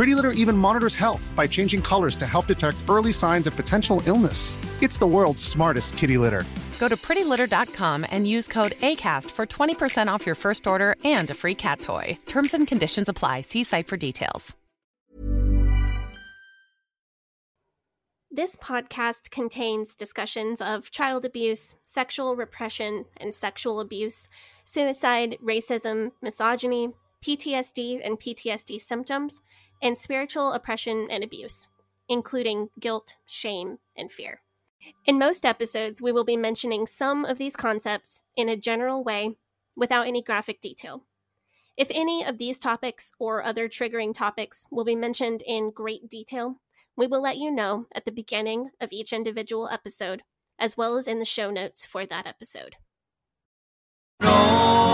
Pretty Litter even monitors health by changing colors to help detect early signs of potential illness. It's the world's smartest kitty litter. Go to prettylitter.com and use code ACAST for 20% off your first order and a free cat toy. Terms and conditions apply. See site for details. This podcast contains discussions of child abuse, sexual repression and sexual abuse, suicide, racism, misogyny, PTSD and PTSD symptoms, and spiritual oppression and abuse, including guilt, shame, and fear. In most episodes, we will be mentioning some of these concepts in a general way without any graphic detail. If any of these topics or other triggering topics will be mentioned in great detail, we will let you know at the beginning of each individual episode, as well as in the show notes for that episode. Long,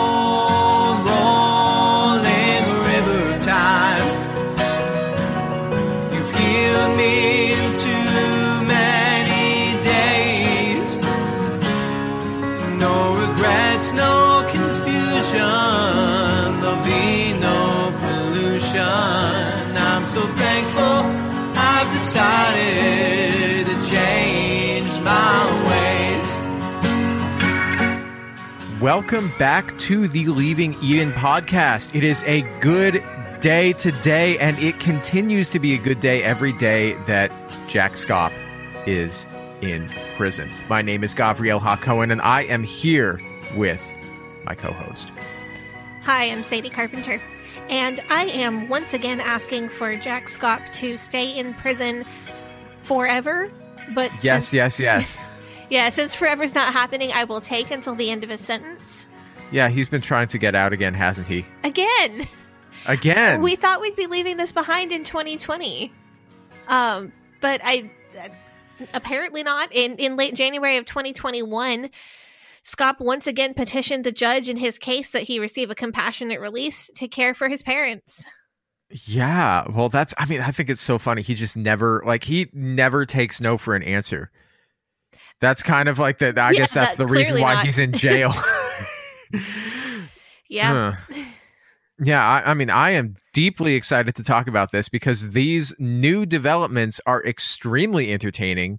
Welcome back to the Leaving Eden podcast. It is a good day today, and it continues to be a good day every day that Jack Schaap is in prison. My name is Gabrielle Hakohen, and I am here with my co host. Hi, I'm Sadie Carpenter, and I am once again asking for Jack Schaap to stay in prison forever. But Yes, since- yes, yes. yeah, since forever's not happening, I will take until the end of his sentence. Yeah, he's been trying to get out again, hasn't he? Again, Again. we thought we'd be leaving this behind in 2020, um, but I uh, apparently not. In in late January of 2021, Schaap once again petitioned the judge in his case that he receive a compassionate release to care for his parents. Yeah, well, that's. I mean, I think it's so funny. He just never like he never takes no for an answer. That's kind of like the. I Yeah, guess that's that- the reason why not. he's in jail. Yeah. Yeah, I, I mean, I am deeply excited to talk about this because these new developments are extremely entertaining.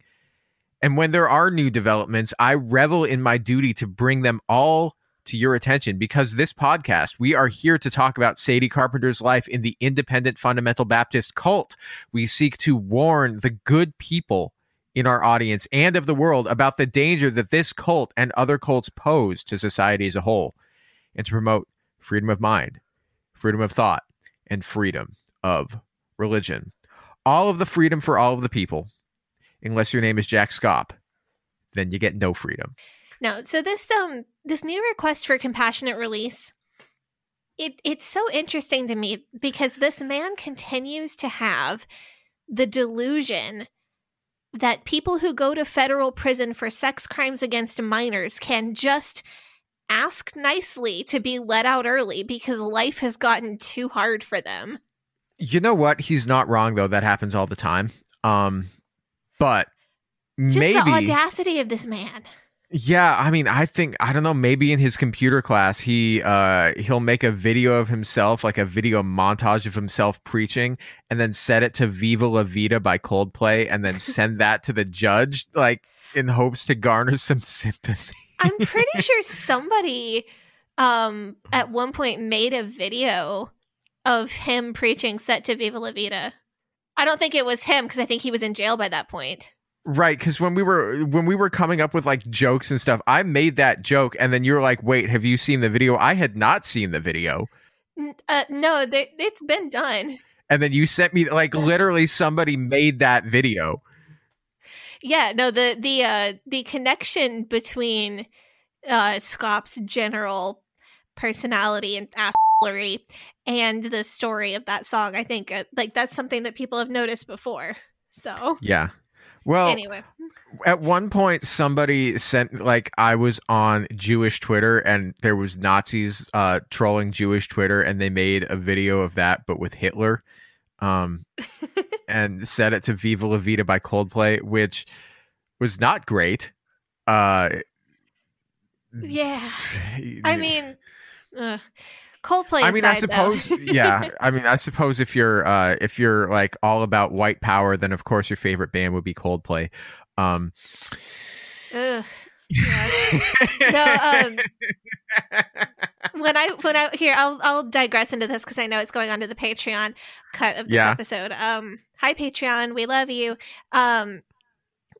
And when there are new developments, I revel in my duty to bring them all to your attention because this podcast, we are here to talk about Sadie Carpenter's life in the independent fundamental Baptist cult. We seek to warn the good people in our audience and of the world about the danger that this cult and other cults pose to society as a whole, and to promote freedom of mind, freedom of thought, and freedom of religion. All of the freedom for all of the people, unless your name is Jack Schaap, then you get no freedom. No, so this um this new request for compassionate release it it's so interesting to me because this man continues to have the delusion that people who go to federal prison for sex crimes against minors can just ask nicely to be let out early because life has gotten too hard for them. You know what? He's not wrong though. That happens all the time. Um, but Just maybe the audacity of this man. Yeah, I mean, I think I don't know. Maybe in his computer class, he uh he'll make a video of himself, like a video montage of himself preaching, and then set it to "Viva La Vida" by Coldplay, and then send that to the judge, like in hopes to garner some sympathy. I'm pretty sure somebody um at one point made a video of him preaching set to Viva La Vida. I don't think it was him because I think he was in jail by that point. Right, because when we were when we were coming up with like jokes and stuff, I made that joke, and then you were like, "Wait, have you seen the video?" I had not seen the video, Uh, no, they, it's been done. and then you sent me like literally somebody made that video. Yeah, no, the the uh the connection between uh Schaap's general personality and assholery and the story of that song, I think uh, like that's something that people have noticed before. So Yeah. Well, anyway, at one point somebody sent like I was on Jewish Twitter and there was Nazis uh trolling Jewish Twitter and they made a video of that but with Hitler. Um and set it to Viva La Vida by Coldplay, which was not great. Uh yeah. I mean, uh, Coldplay. I mean, I suppose, yeah. I mean, I suppose if you're uh, if you're like all about white power, then of course your favorite band would be Coldplay. Um, Ugh. Yeah. no, um, when I when I here, I'll I'll digress into this because I know it's going on to the Patreon cut of this Yeah. episode. Um, hi Patreon, we love you. Um,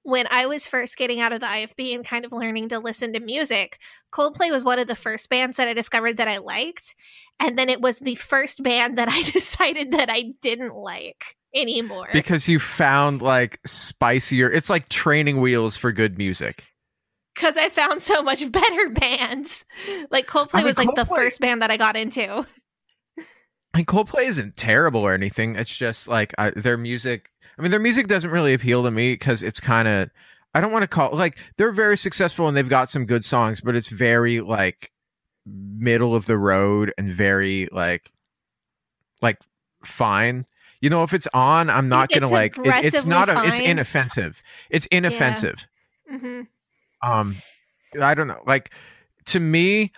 when I was first getting out of the IFB and kind of learning to listen to music, Coldplay was one of the first bands that I discovered that I liked, and then it was the first band that I decided that I didn't like anymore. because you found like spicier. It's like training wheels for good music. because I found so much better bands. Like Coldplay I mean, was like the first band that I got into. And Coldplay isn't terrible or anything. It's just like I, their music. I mean, their music doesn't really appeal to me because it's kind of. I don't want to call like they're very successful and they've got some good songs, but it's very like middle of the road and very like like fine. You know, if it's on, I'm not gonna like. It, it's not. A, it's inoffensive. It's inoffensive. hmm um i don't know like to me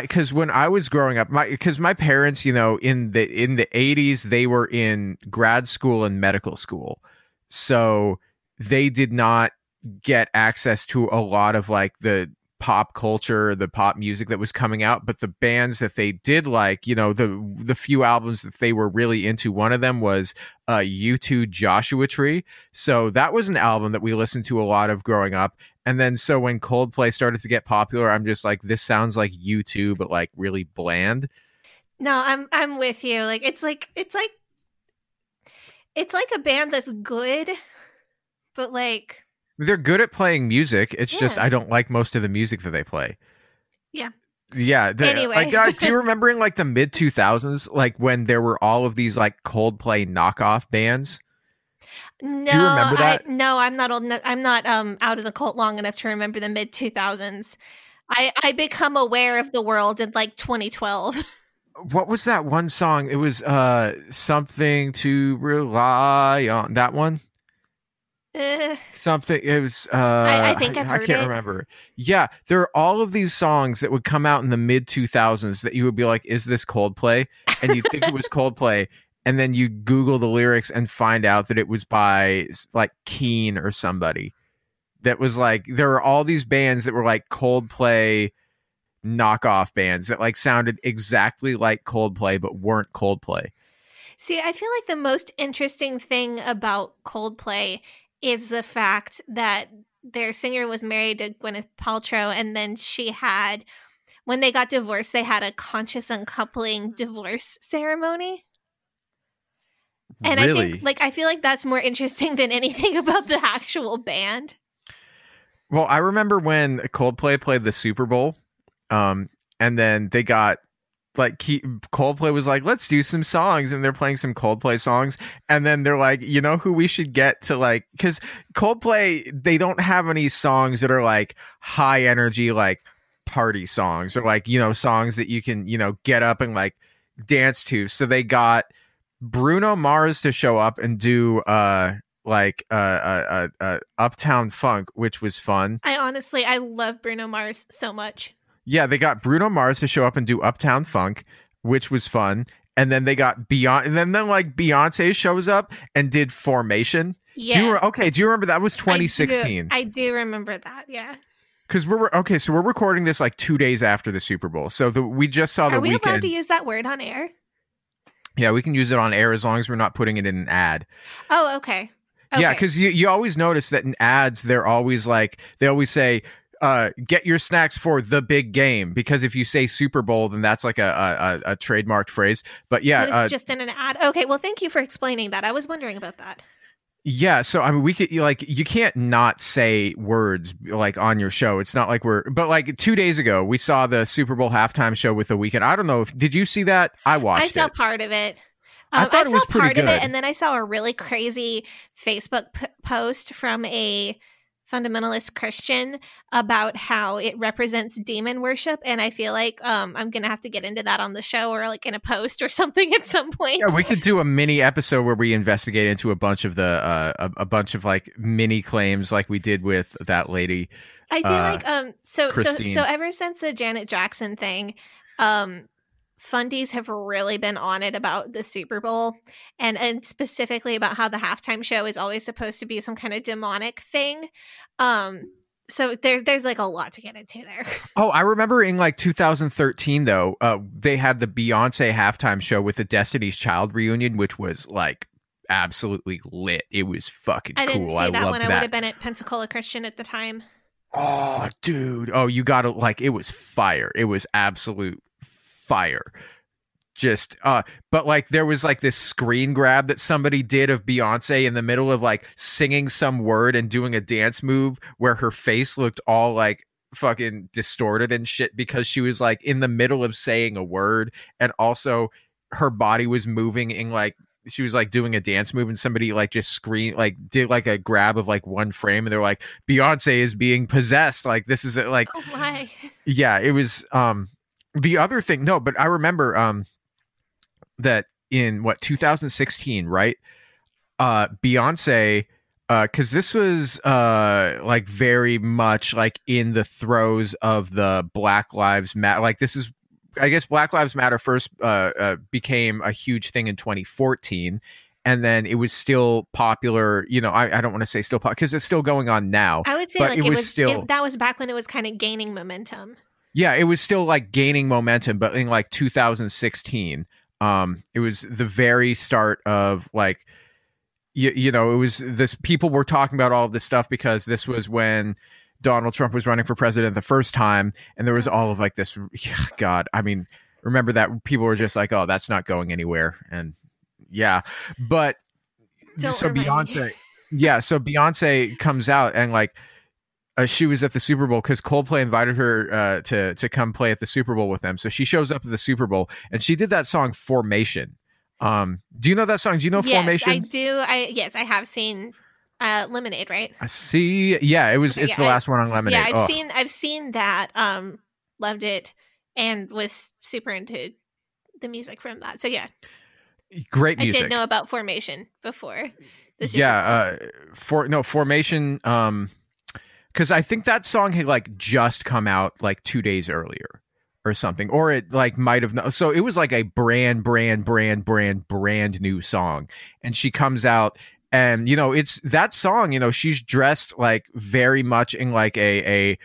because when i was growing up my because my parents you know in the in the 80s they were in grad school and medical school. So they did not get access to a lot of like the pop culture the pop music that was coming out but the bands that they did like you know the the few albums that they were really into one of them was uh u2 joshua tree. So that was an album that we listened to a lot of growing up and then so when Coldplay started to get popular, I'm just like, this sounds like U2, but like really bland. No, I'm I'm with you. Like it's like it's like it's like a band that's good, but like They're good at playing music. It's just I don't like most of the music that they play. Yeah. Yeah. The, Anyway. like, uh, do you remember in like the mid 2000s, like when there were all of these like Coldplay knockoff bands? No, remember that? I, no, I'm not old. enough I'm not um out of the cult long enough to remember the mid 2000s. I I become aware of the world in like 2012. What was that one song? It was uh something to rely on. That one? Eh, something it was uh I think I've I, heard can't it. remember yeah there are all of these songs that would come out in the mid 2000s that you would be like is this coldplay and you think it was coldplay and then you google the lyrics and find out that it was by like Keane or somebody that was like there are all these bands that were like coldplay knockoff bands that like sounded exactly like coldplay but weren't coldplay See, I feel like the most interesting thing about Coldplay is the fact that their singer was married to Gwyneth Paltrow, and then she had, when they got divorced, they had a conscious uncoupling divorce ceremony. And I really think, like, I feel like that's more interesting than anything about the actual band. Well, I remember when Coldplay played the Super Bowl, um, and then they got like Ke- Coldplay was like, "Let's do some songs," and they're playing some Coldplay songs, and then they're like, "You know who we should get to like?" Because Coldplay, they don't have any songs that are like high energy, like party songs, or like you know songs that you can you know get up and like dance to. So they got Bruno Mars to show up and do uh like uh, uh, uh, uh, Uptown Funk, which was fun. I honestly, I love Bruno Mars so much. Yeah, they got Bruno Mars to show up and do Uptown Funk, which was fun. And then they got Beyonce, and then, then like Beyonce shows up and did Formation. Yeah. Do you, re- okay, do you remember that was I do- 2016? I do, remember that. Yeah. Because we're okay, so we're recording this like two days after the Super Bowl. So the we just saw the Are we allowed to use that word on air? Yeah, we can use it on air as long as we're not putting it in an ad. Oh, okay. Yeah, because you, you always notice that in ads, they're always like, they always say, uh, get your snacks for the big game. Because if you say Super Bowl, then that's like a, a, a, a trademarked phrase. But yeah, But it's uh, just in an ad. Okay, well, thank you for explaining that. I was wondering about that. Yeah. So, I mean, we could, like, you can't not say words like on your show. It's not like we're, but like two days ago, we saw the Super Bowl halftime show with the Weeknd. I don't know if, did you see that? I watched I saw it. part of it. I Um, thought it saw was pretty part of it, and then I saw a really crazy Facebook p- post from a fundamentalist Christian about how it represents demon worship, and I feel like um, I'm gonna have to get into that on the show or like in a post or something at some point. Yeah, we could do a mini episode where we investigate into a bunch of the uh, a, a bunch of like mini claims, like we did with that lady. I feel uh, like um so so so ever since the Janet Jackson thing, um fundies have really been on it about the Super Bowl and and specifically about how the halftime show is always supposed to be some kind of demonic thing. Um so there's there's like a lot to get into there. Oh, I remember in like 2013 though, uh, they had the Beyonce halftime show with the Destiny's Child reunion, which was like absolutely lit. It was fucking I didn't cool. see I that loved when I would have been at Pensacola Christian at the time. Oh, dude. Oh, you got to like it was fire. It was absolute fire. Just uh but like there was like this screen grab that somebody did of Beyonce in the middle of like singing some word and doing a dance move where her face looked all like fucking distorted and shit because she was like in the middle of saying a word and also her body was moving in like she was like doing a dance move and somebody like just screen like did like a grab of like one frame and they're like Beyonce is being possessed like this is like Oh my. yeah it was um the other thing no but i remember um that in what 2016 right uh beyonce uh because this was uh like very much like in the throes of the black lives matter like this is i guess black lives matter first uh, uh became a huge thing in 2014 and then it was still popular you know i, I don't want to say still popular because it's still going on now I would say But like it it was was, still- it- that was back when it was kind of gaining momentum. Yeah, it was still like gaining momentum, but in like 2016, um, it was the very start of like, you, you know, it was this. People were talking about all of this stuff because this was when Donald Trump was running for president the first time, and there was all of like this. God, I mean, remember that people were just like, "Oh, that's not going anywhere," and yeah, but Don't so remind me. Beyonce, yeah, so Beyonce comes out and like uh, she was at the Super Bowl because Coldplay invited her uh, to to come play at the Super Bowl with them. So she shows up at the Super Bowl and she did that song Formation. Um, do you know that song? Do you know yes, Formation? I do. I yes, I have seen uh Lemonade, right? I see. Yeah, it was. It's yeah, the I- last one on Lemonade. Yeah, I've Oh, seen I've seen that. Um, loved it and was super into the music from that. So yeah, great I music. did know about Formation before. The Super yeah, uh, for no Formation. Um, because I think that song had like just come out like two days earlier or something, or it like might have. no- So it was like a brand, brand, brand, brand, brand new song, and she comes out. And you know, it's that song. You know, she's dressed like very much in like a a.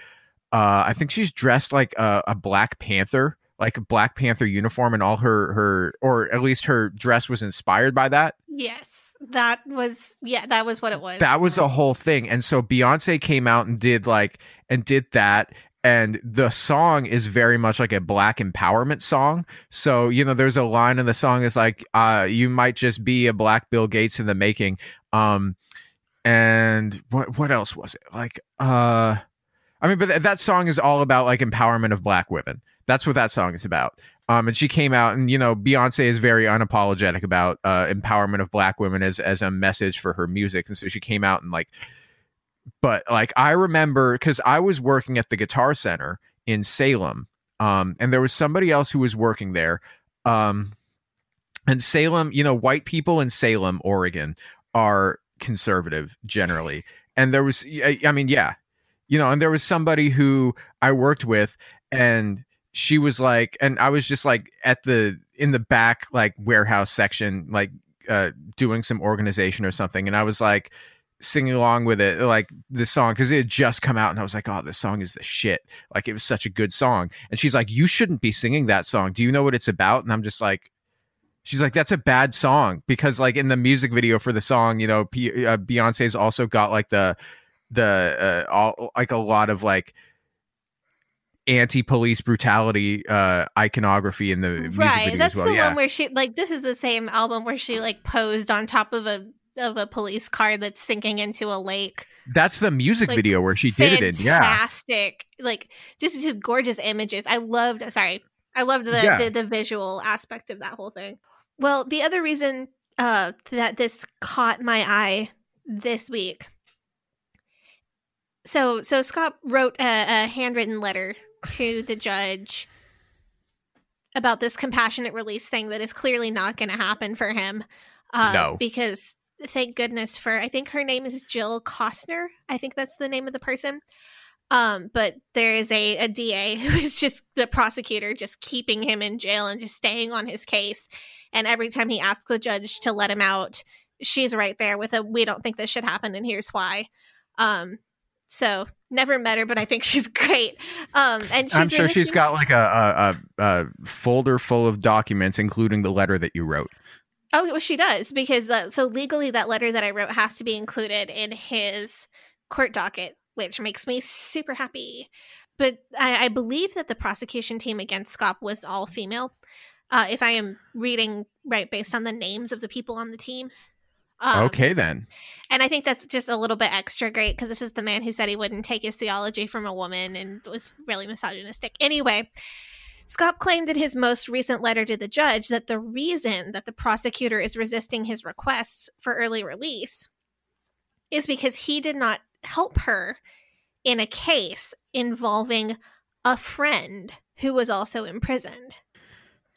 Uh, I think she's dressed like a, a Black Panther, like a Black Panther uniform, and all her her or at least her dress was inspired by that. yes, that was yeah, that was what it was. That was a whole thing. And so Beyonce came out and did like and did that and the song is very much like a black empowerment song. So, you know, there's a line in the song is like uh you might just be a black Bill Gates in the making. Um and what what else was it? Like uh I mean, but th- that song is all about like empowerment of black women. That's what that song is about. Um, and she came out, and you know, Beyonce is very unapologetic about uh, empowerment of black women as as a message for her music, and so she came out and like, but like I remember because I was working at the Guitar Center in Salem, um, and there was somebody else who was working there, um, and Salem, you know, white people in Salem, Oregon, are conservative generally. And there was, I I mean, yeah, you know, and there was somebody who I worked with, and she was like, and I was just like at the in the back like warehouse section, like uh, doing some organization or something, and I was like singing along with it, like the song, because it had just come out, and I was like, oh, this song is the shit. Like it was such a good song, and she's like, you shouldn't be singing that song. Do you know what it's about? And I'm just like. She's like, that's a bad song because, like, in the music video for the song, you know, P- uh, Beyonce's also got like the the uh, all like a lot of like anti-police brutality uh iconography in the music right video that's as well. the yeah. one where she like this is the same album where she like posed on top of a of a police car that's sinking into a lake That's the music like, video where she did it in. Yeah. fantastic like just just gorgeous images i loved sorry i loved the, Yeah. the the visual aspect of that whole thing well the other reason uh that this caught my eye this week so so Schaap wrote a, a handwritten letter to the judge about this compassionate release thing that is clearly not going to happen for him. Uh, No. because thank goodness for i think her name is jill costner i think that's the name of the person. Um but there is a, a da who is just the prosecutor just keeping him in jail and just staying on his case. And every time he asks the judge to let him out she's right there with a we don't think this should happen and here's why. Um so never met her but i think she's great um and she's I'm sure she's got like a, a, a, a folder full of documents, including the letter that you wrote. Oh, well, she does because uh, so legally that letter that I wrote has to be included in his court docket, which makes me super happy. But I, I believe that the prosecution team against Schaap was all female. Uh, if I am reading right based on the names of the people on the team. Um, okay, then. And I think that's just a little bit extra great because this is the man who said he wouldn't take his theology from a woman and was really misogynistic. Anyway, Schaap claimed in his most recent letter to the judge that the reason that the prosecutor is resisting his requests for early release is because he did not help her in a case involving a friend who was also imprisoned.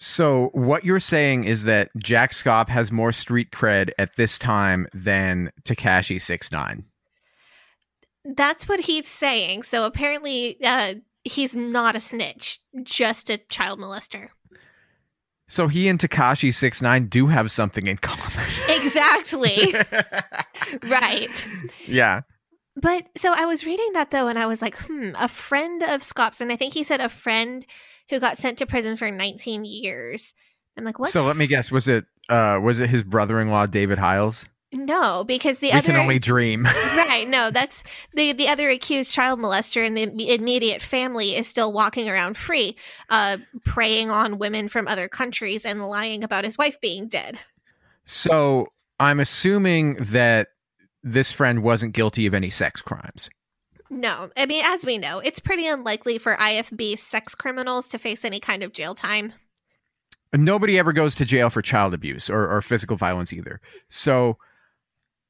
So what you're saying is that Jack Schaap has more street cred at this time than Tekashi Six Nine. That's what he's saying. So apparently, uh, he's not a snitch, just a child molester. So he and Tekashi Six Nine do have something in common. Exactly. right. yeah. But so I was reading that though, and I was like, hmm, a friend of Schaap's, and I think he said a friend who got sent to prison for 19 years. I'm like, what? So let me guess. Was it uh was it his brother-in-law David Hyles? no, because the we other can only dream. right. No, that's the the other accused child molester in the immediate family is still walking around free, uh, preying on women from other countries and lying about his wife being dead. so I'm assuming that this friend wasn't guilty of any sex crimes. No, I mean, as we know, it's pretty unlikely for IFB sex criminals to face any kind of jail time. Nobody ever goes to jail for child abuse or, or physical violence either. So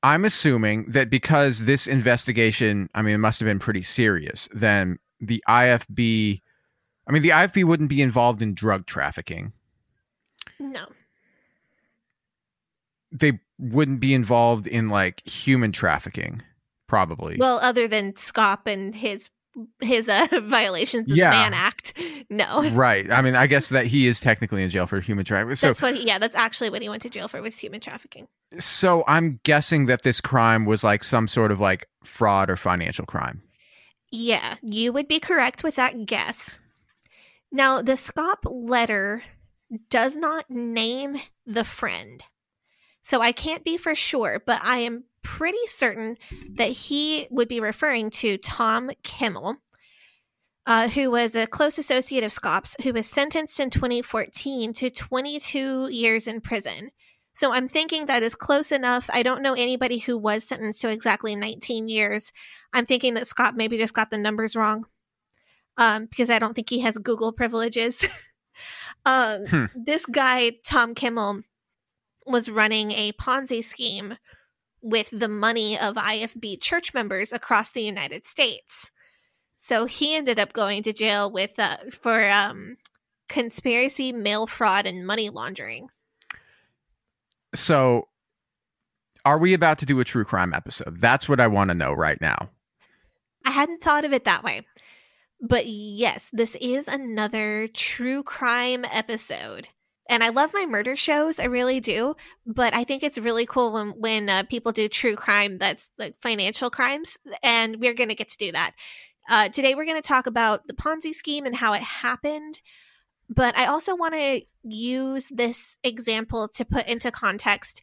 I'm assuming that because this investigation, I mean, it must have been pretty serious, then the IFB, I mean, the IFB wouldn't be involved in drug trafficking. No. They wouldn't be involved in like human trafficking, probably. Well, other than Schaap and his his uh, violations of Yeah. the Mann Act, no. right. I mean, I guess that he is technically in jail for human trafficking. So, that's what. He, yeah, that's actually what he went to jail for was human trafficking. so I'm guessing that this crime was like some sort of like fraud or financial crime. Yeah, you would be correct with that guess. Now, the Schaap letter does not name the friend. So I can't be for sure, but I am pretty certain that he would be referring to Tom Kimmel, uh, who was a close associate of Schaap's, who was sentenced in 2014 to 22 years in prison. So I'm thinking that is close enough. I don't know anybody who was sentenced to exactly 19 years. I'm thinking that Schaap maybe just got the numbers wrong um, because I don't think he has Google privileges. um, Hmm. This guy, Tom Kimmel, was running a Ponzi scheme with the money of IFB church members across the United States. So he ended up going to jail with uh, for um, conspiracy, mail fraud, and money laundering. So Are we about to do a true crime episode? That's what I want to know right now. I hadn't thought of it that way. But yes, this is another true crime episode. And I love my murder shows, I really do. But I think it's really cool when when uh, people do true crime that's like financial crimes, and we're going to get to do that. Uh, today, we're going to talk about the Ponzi scheme and how it happened. But I also want to use this example to put into context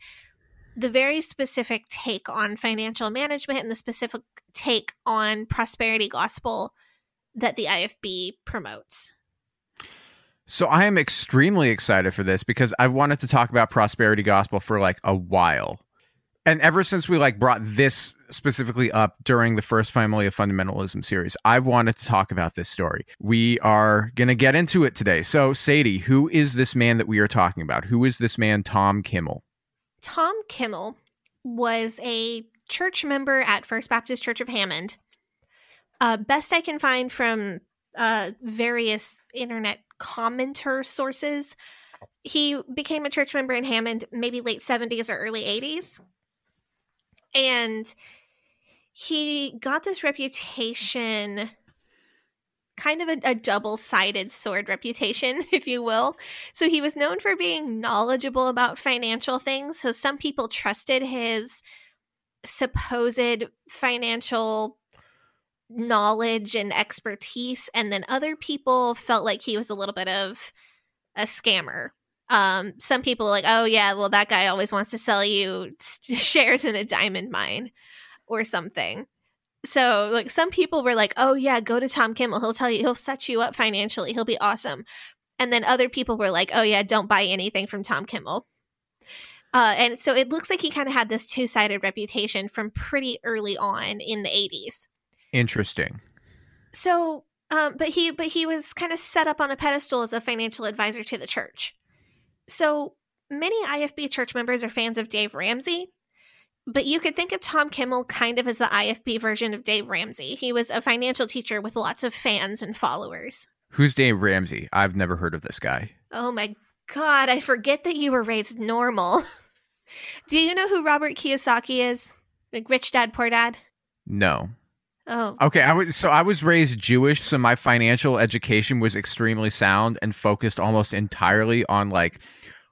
the very specific take on financial management and the specific take on prosperity gospel that the IFB promotes. So I am extremely excited for this because I've wanted to talk about prosperity gospel for like a while. And ever since we like brought this specifically up during the first family of fundamentalism series, I wanted to talk about this story. We are going to get into it today. So Sadie, who is this man that we are talking about? Who is this man Tom Kimmel? Tom Kimmel was a church member at First Baptist Church of Hammond. Uh, best I can find from uh, various internet commenter sources, he became a church member in Hammond maybe late 70s or early 80s. And he got this reputation kind of a, a double sided sword reputation, if you will. So he was known for being knowledgeable about financial things. So some people trusted his supposed financial knowledge and expertise. And then other people felt like he was a little bit of a scammer. Um, some people like, oh, yeah, well, that guy always wants to sell you shares in a diamond mine or something. So, like, some people were like, oh, yeah, go to Tom Kimmel. He'll tell you, he'll set you up financially. He'll be awesome. And then other people were like, oh, yeah, don't buy anything from Tom Kimmel. Uh, and so it looks like he kind of had this two sided reputation from pretty early on in the 80s. Interesting. So, um, but he but he was kind of set up on a pedestal as a financial advisor to the church. So many IFB church members are fans of Dave Ramsey, but you could think of Tom Kimmel kind of as the IFB version of Dave Ramsey. He was a financial teacher with lots of fans and followers. Who's Dave Ramsey? I've never heard of this guy. Oh my god, I forget that you were raised normal. Do you know who Robert Kiyosaki is? Like Rich Dad Poor Dad? No. Oh. Okay, I was so I was raised Jewish, so my financial education was extremely sound and focused almost entirely on like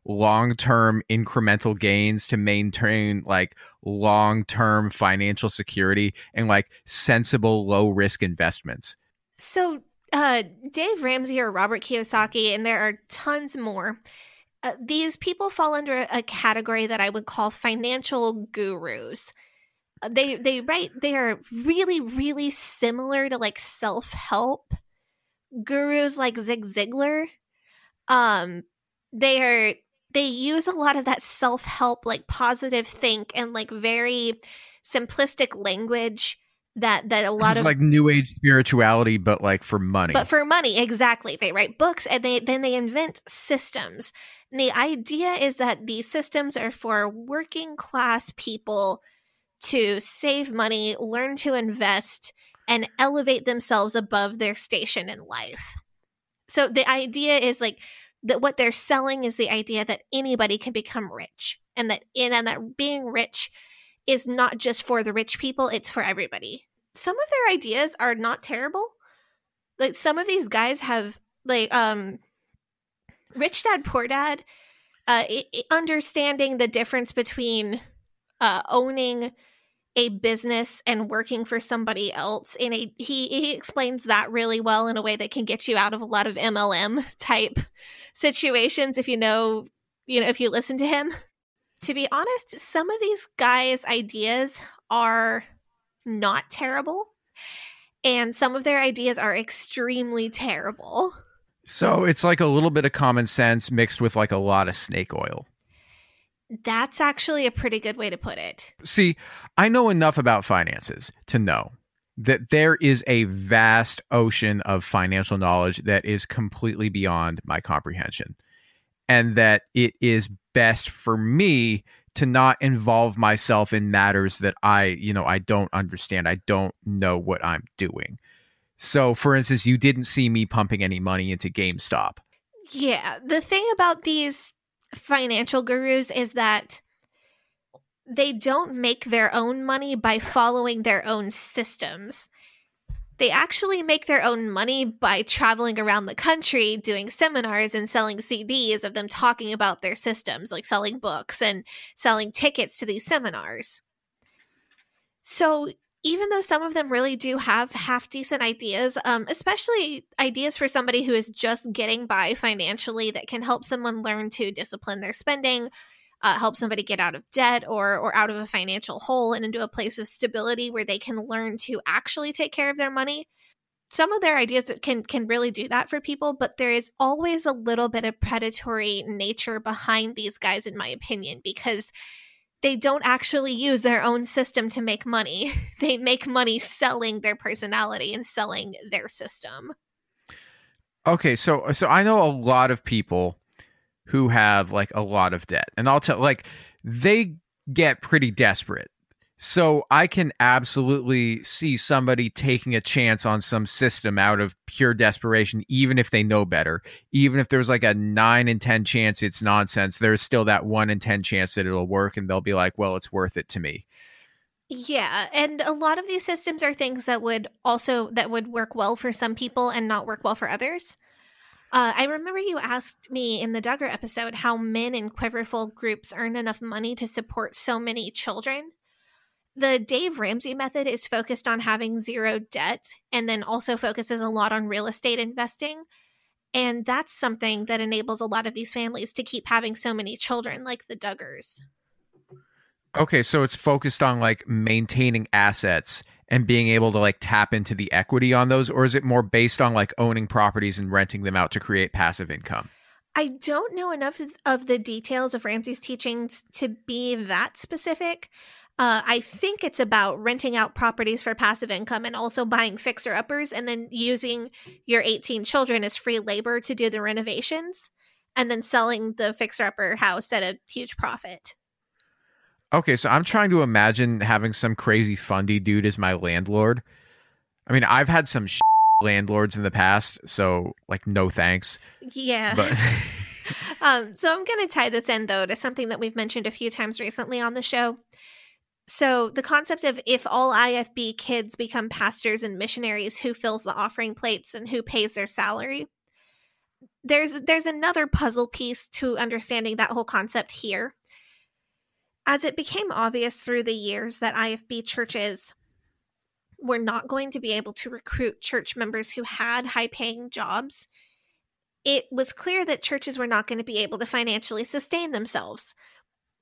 long-term incremental gains to maintain like long-term financial security and like sensible low-risk investments. So, uh Dave Ramsey or Robert Kiyosaki and there are tons more. Uh, these people fall under a category that I would call financial gurus they they write they are really really similar to like self-help gurus like Zig Ziglar. Um they are they use a lot of that self-help like positive think and like very simplistic language that that a lot it's of like new age spirituality but like for money. But for money exactly. They write books and they then they invent systems. And the idea is that these systems are for working class people to save money, learn to invest, and elevate themselves above their station in life. So the idea is like that what they're selling is the idea that anybody can become rich and that in and that being rich is not just for the rich people, it's for everybody. Some of their ideas are not terrible. Like some of these guys have like um rich dad poor dad uh understanding the difference between uh owning a business and working for somebody else and a he he explains that really well in a way that can get you out of a lot of MLM type situations if you know you know if you listen to him. To be honest some of these guys ideas are not terrible and some of their ideas are extremely terrible. So it's like a little bit of common sense mixed with like a lot of snake oil that's actually a pretty good way to put it. See, I know enough about finances to know that there is a vast ocean of financial knowledge that is completely beyond my comprehension. And that it is best for me to not involve myself in matters that I, you know, I don't understand. I don't know what I'm doing. So, for instance, you didn't see me pumping any money into GameStop. Yeah. The thing about these financial gurus is that they don't make their own money by following their own systems. They actually make their own money by traveling around the country doing seminars and selling CDs of them talking about their systems, like selling books and selling tickets to these seminars. So, even though some of them really do have half decent ideas, um, especially ideas for somebody who is just getting by financially that can help someone learn to discipline their spending, uh, help somebody get out of debt or or out of a financial hole and into a place of stability where they can learn to actually take care of their money. Some of their ideas can can really do that for people but there is always a little bit of predatory nature behind these guys in my opinion because they don't actually use their own system to make money they make money selling their personality and selling their system okay so so i know a lot of people who have like a lot of debt. And I'll tell like they get pretty desperate. So I can absolutely see somebody taking a chance on some system out of pure desperation, even if they know better. Even if there's like a nine in 10 chance it's nonsense, there's still that one in 10 chance that it'll work. And they'll be like, well, it's worth it to me. Yeah, and a lot of these systems are things that would also that would work well for some people and not work well for others. Uh, I remember you asked me in the Duggar episode how men in quiverful groups earn enough money to support so many children. The Dave Ramsey method is focused on having zero debt and then also focuses a lot on real estate investing. And that's something that enables a lot of these families to keep having so many children, like the Duggars. Okay, so it's focused on like maintaining assets and being able to like tap into the equity on those or is it more based on like owning properties and renting them out to create passive income i don't know enough of the details of ramsey's teachings to be that specific uh, I think it's about renting out properties for passive income and also buying fixer uppers and then using your 18 children as free labor to do the renovations and then selling the fixer upper house at a huge profit. Okay, so I'm trying to imagine having some crazy fundy dude as my landlord. I mean, I've had some landlords in the past, so like no thanks. Yeah. But um so I'm going to tie this in though to something that we've mentioned a few times recently on the show. So the concept of if all IFB kids become pastors and missionaries, who fills the offering plates and who pays their salary? There's there's another puzzle piece to understanding that whole concept here as it became obvious through the years that IFB churches were not going to be able to recruit church members who had high paying jobs, it was clear that churches were not going to be able to financially sustain themselves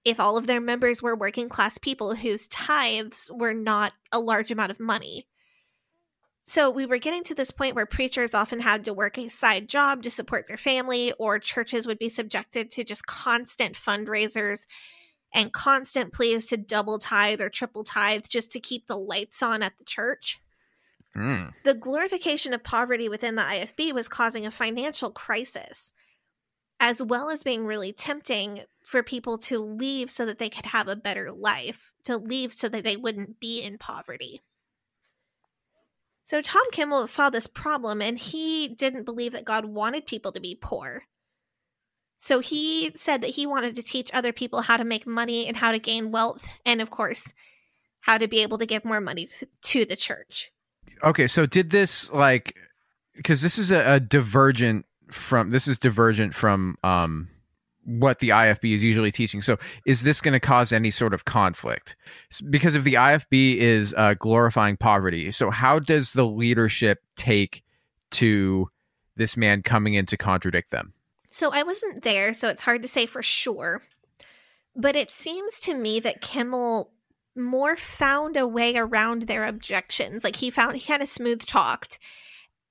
if all of their members were working class people whose tithes were not a large amount of money. So we were getting to this point where preachers often had to work a side job to support their family, or churches would be subjected to just constant fundraisers and constant pleas to double tithe or triple tithe just to keep the lights on at the church. Mm. The glorification of poverty within the IFB was causing a financial crisis, as well as being really tempting for people to leave so that they could have a better life, to leave so that they wouldn't be in poverty. So Tom Kimmel saw this problem and he didn't believe that God wanted people to be poor. So he said that he wanted to teach other people how to make money and how to gain wealth, and of course, how to be able to give more money to the church. Okay, so did this like because this is a, a, divergent from this is divergent from um what the IFB is usually teaching. So is this going to cause any sort of conflict? Because if the IFB is uh, glorifying poverty, so how does the leadership take to this man coming in to contradict them? So I wasn't there, so it's hard to say for sure. But it seems to me that Kimmel more found a way around their objections. Like he found he kind of smooth talked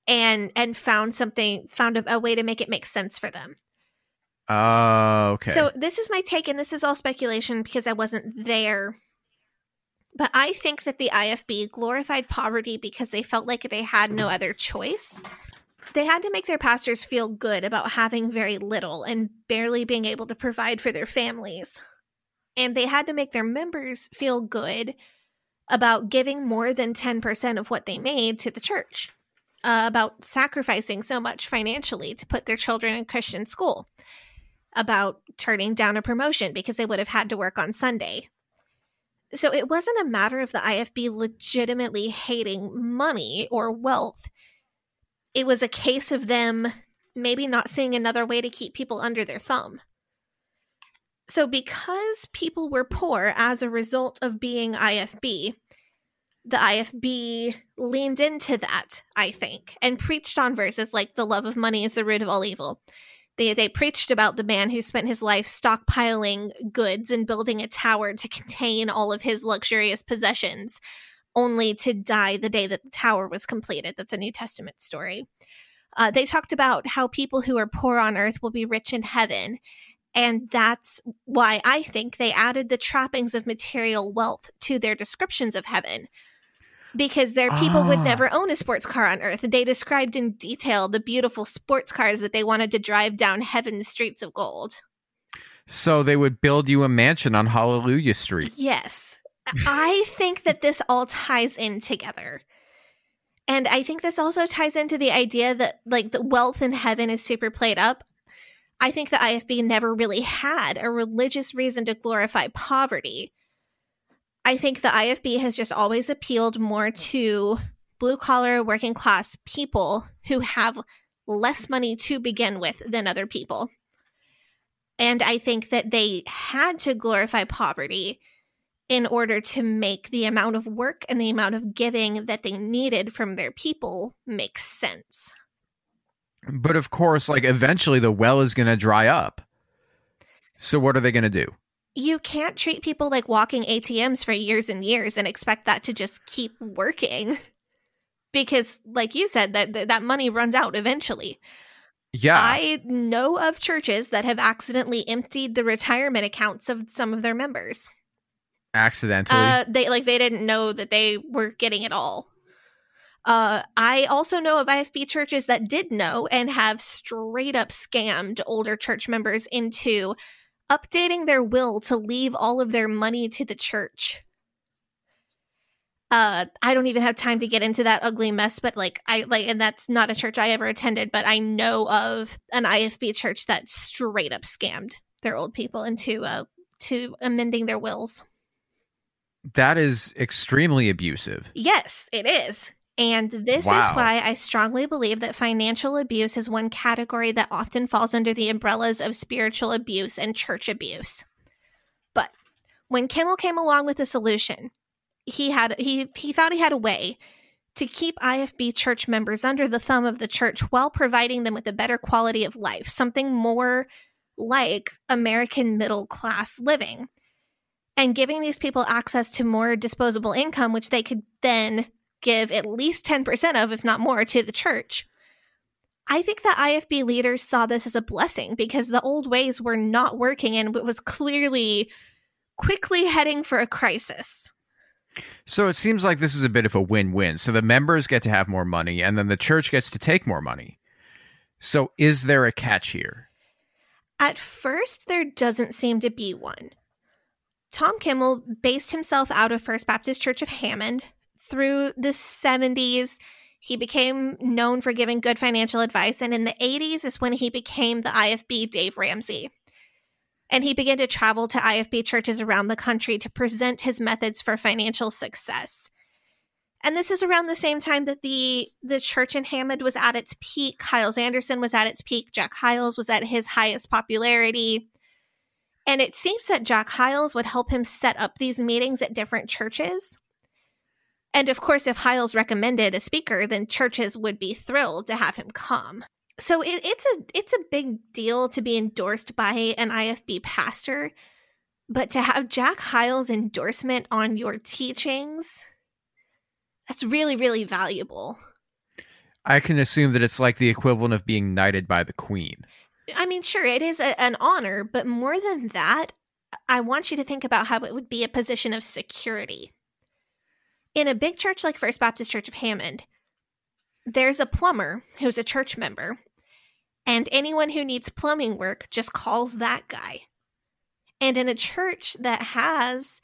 and and found something found a, a, way to make it make sense for them. Oh, uh, okay. So this is my take, and this is all speculation because I wasn't there. But I think that the IFB glorified poverty because they felt like they had no other choice. They had to make their pastors feel good about having very little and barely being able to provide for their families. And they had to make their members feel good about giving more than 10% of what they made to the church, uh, about sacrificing so much financially to put their children in Christian school, about turning down a promotion because they would have had to work on Sunday. So it wasn't a matter of the IFB legitimately hating money or wealth. It was a case of them maybe not seeing another way to keep people under their thumb. So, because people were poor as a result of being IFB, the IFB leaned into that, I think, and preached on verses like the love of money is the root of all evil. They, they preached about the man who spent his life stockpiling goods and building a tower to contain all of his luxurious possessions, only to die the day that the tower was completed. That's a New Testament story. Uh, they talked about how people who are poor on earth will be rich in heaven. And that's why I think they added the trappings of material wealth to their descriptions of heaven. Because their people would Ah. never own a sports car on earth. They described in detail the beautiful sports cars that they wanted to drive down heaven's streets of gold. So they would build you a mansion on Hallelujah Street. Yes. I think that this all ties in together. And I think this also ties into the idea that like the wealth in heaven is super played up. I think the IFB never really had a religious reason to glorify poverty. I think the IFB has just always appealed more to blue collar working class people who have less money to begin with than other people. And I think that they had to glorify poverty in order to make the amount of work and the amount of giving that they needed from their people make sense. But of course, like eventually the well is going to dry up. So what are they going to do? You can't treat people like walking ATMs for years and years and expect that to just keep working. Because like you said that that money runs out eventually. Yeah. I know of churches that have accidentally emptied the retirement accounts of some of their members. accidentally. Uh, they like they didn't know that they were getting it all. Uh, I also know of IFB churches that did know and have straight up scammed older church members into updating their will to leave all of their money to the church. Uh, I don't even have time to get into that ugly mess, but like I like, and that's not a church I ever attended, but I know of an IFB church that straight up scammed their old people into uh to amending their wills. that is extremely abusive. Yes, it is. And this Wow. is why I strongly believe that financial abuse is one category that often falls under the umbrellas of spiritual abuse and church abuse. But when Kimmel came along with a solution, he had he he thought he had a way to keep IFB church members under the thumb of the church while providing them with a better quality of life, something more like American middle class living and giving these people access to more disposable income, which they could then give at least 10% of, if not more, to the church. I think the IFB leaders saw this as a blessing because the old ways were not working and it was clearly quickly heading for a crisis. So it seems like this is a bit of a win-win. So the members get to have more money and then the church gets to take more money. So is there a catch here? At first, there doesn't seem to be one. Tom Kimmel based himself out of First Baptist Church of Hammond. Through the 70s, he became known for giving good financial advice, and in the 80s is when he became the IFB Dave Ramsey. And he began to travel to IFB churches around the country to present his methods for financial success. And this is around the same time that the the church in Hammond was at its peak. Hyles Anderson was at its peak. Jack Hyles was at his highest popularity. And it seems that Jack Hyles would help him set up these meetings at different churches. And of course, if Hyles recommended a speaker, then churches would be thrilled to have him come. So it, it's a it's a big deal to be endorsed by an IFB pastor, but to have Jack Hyles' endorsement on your teachings, that's really really valuable. I can assume that it's like the equivalent of being knighted by the queen. I mean, sure, it is a, an honor, but more than that, I want you to think about how it would be a position of security. In a big church like First Baptist Church of Hammond, there's a plumber who's a church member, and anyone who needs plumbing work just calls that guy. And in a church that has,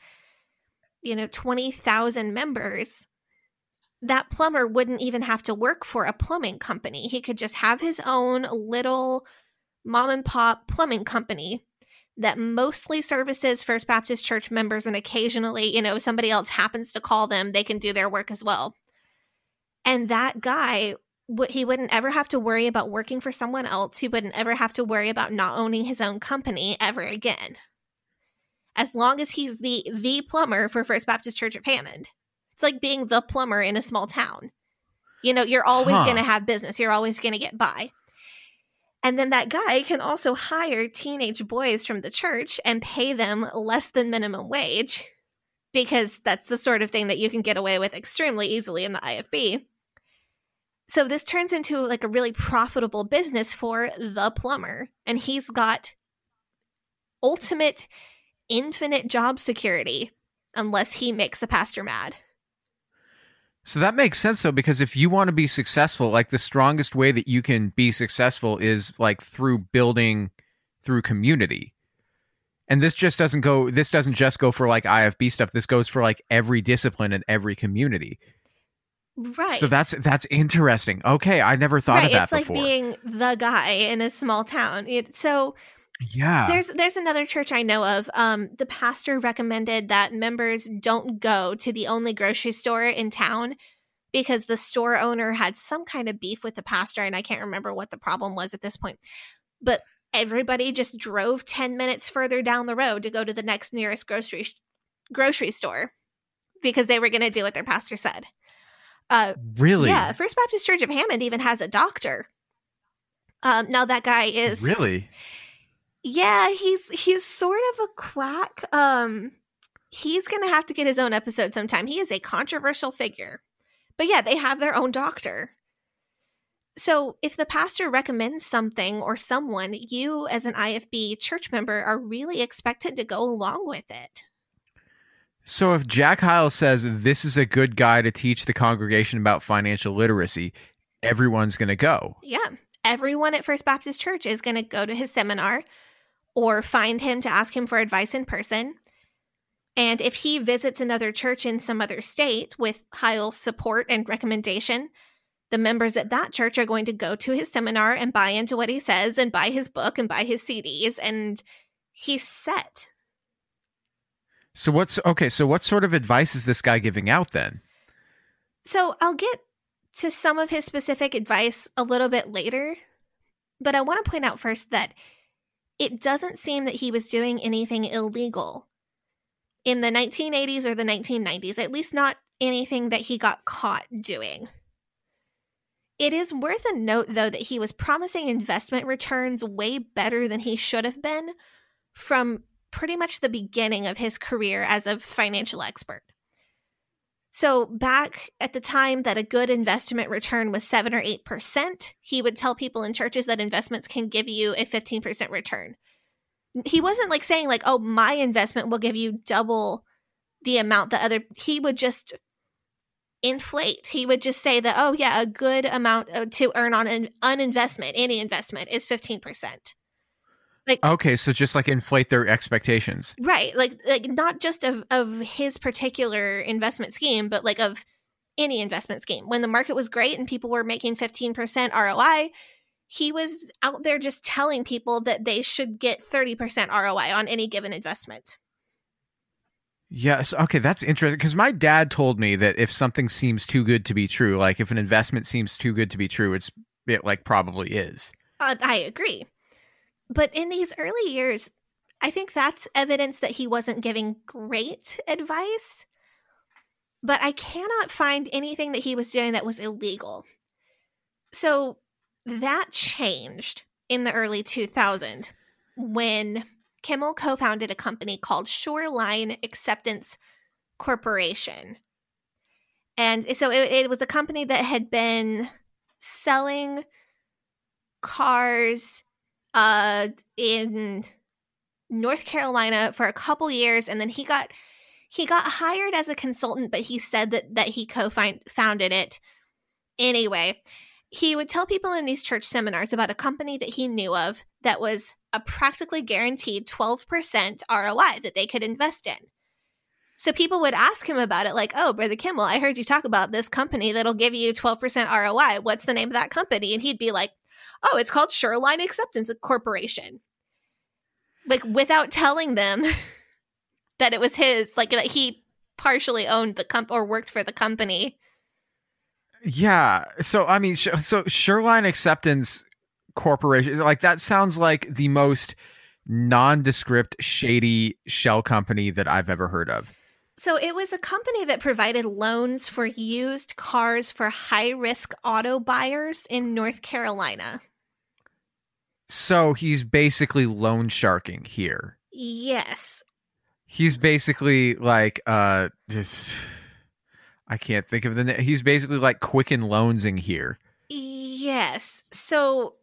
you know, 20,000 members, that plumber wouldn't even have to work for a plumbing company. He could just have his own little mom and pop plumbing company that mostly services First Baptist Church members, and occasionally, you know, if somebody else happens to call them, they can do their work as well. And that guy, he wouldn't ever have to worry about working for someone else. He wouldn't ever have to worry about not owning his own company ever again. As long as he's the the plumber for First Baptist Church of Hammond. It's like being the plumber in a small town. You know, you're always Huh. going to have business. You're always going to get by. And then that guy can also hire teenage boys from the church and pay them less than minimum wage because that's the sort of thing that you can get away with extremely easily in the IFB. So this turns into like a really profitable business for the plumber and he's got ultimate infinite job security unless he makes the pastor mad. So that makes sense though, because if you want to be successful, like the strongest way that you can be successful is like through building through community. And this just doesn't go this doesn't just go for like IFB stuff. This goes for like every discipline and every community. Right. So that's that's interesting. Okay, I never thought right. of that it's like being the guy in a small town. It, so yeah. there's there's another church I know of. Um, the pastor recommended that members don't go to the only grocery store in town because the store owner had some kind of beef with the pastor, and I can't remember what the problem was at this point. But everybody just drove ten minutes further down the road to go to the next nearest grocery grocery store because they were going to do what their pastor said. Uh, really? yeah, First Baptist Church of Hammond even has a doctor. Um, now that guy is Really? Yeah, he's he's sort of a quack. Um, he's gonna have to get his own episode sometime. He is a controversial figure, but yeah, they have their own doctor. So if the pastor recommends something or someone, you as an IFB church member are really expected to go along with it. So if Jack Hyles says this is a good guy to teach the congregation about financial literacy, everyone's going to go. Yeah. Everyone at First Baptist Church is going to go to his seminar or find him to ask him for advice in person. And if he visits another church in some other state with Hyles' support and recommendation, the members at that church are going to go to his seminar and buy into what he says and buy his book and buy his CDs. And he's set. So what's okay, so what sort of advice is this guy giving out then? So I'll get to some of his specific advice a little bit later, but I want to point out first that it doesn't seem that he was doing anything illegal in the 1980s or the 1990s, at least not anything that he got caught doing. It is worth a note, though, that he was promising investment returns way better than he should have been from pretty much the beginning of his career as a financial expert. So, back at the time that a good investment return was 7 or 8%, he would tell people in churches that investments can give you a 15% return. He wasn't like saying like, "Oh, my investment will give you double the amount that other." He would just inflate. He would just say that, "Oh, yeah, a good amount uh, to earn on an, an investment, any investment is 15%." Like Okay, so just like inflate their expectations. Right. Like like not just of of his particular investment scheme, but like of any investment scheme. When the market was great and people were making 15% ROI, he was out there just telling people that they should get 30% ROI on any given investment. Yes. Okay, that's interesting because my dad told me that if something seems too good to be true, like if an investment seems too good to be true, it's it like probably is. Uh, I agree. But in these early years, I think that's evidence that he wasn't giving great advice. But I cannot find anything that he was doing that was illegal. So that changed in the early 2000s when Kimmel co founded a company called Shoreline Acceptance Corporation. And so it, it was a company that had been selling cars uh in North Carolina for a couple years and then he got he got hired as a consultant but he said that that he co-founded it anyway he would tell people in these church seminars about a company that he knew of that was a practically guaranteed 12% ROI that they could invest in. So people would ask him about it, like, oh, Brother Kimmel, I heard you talk about this company that'll give you 12% ROI. What's the name of that company? And he'd be like, oh, it's called Shoreline Acceptance Corporation. like without telling them that it was his, like that he partially owned the comp or worked for the company. Yeah. So I mean, sh- so Shoreline Acceptance Corporation, like that sounds like the most nondescript, shady shell company that I've ever heard of. So it was a company that provided loans for used cars for high risk auto buyers in North Carolina. So he's basically loan sharking here. Yes. He's basically like uh just I can't think of the name. He's basically like Quicken Loansing here. Yes. So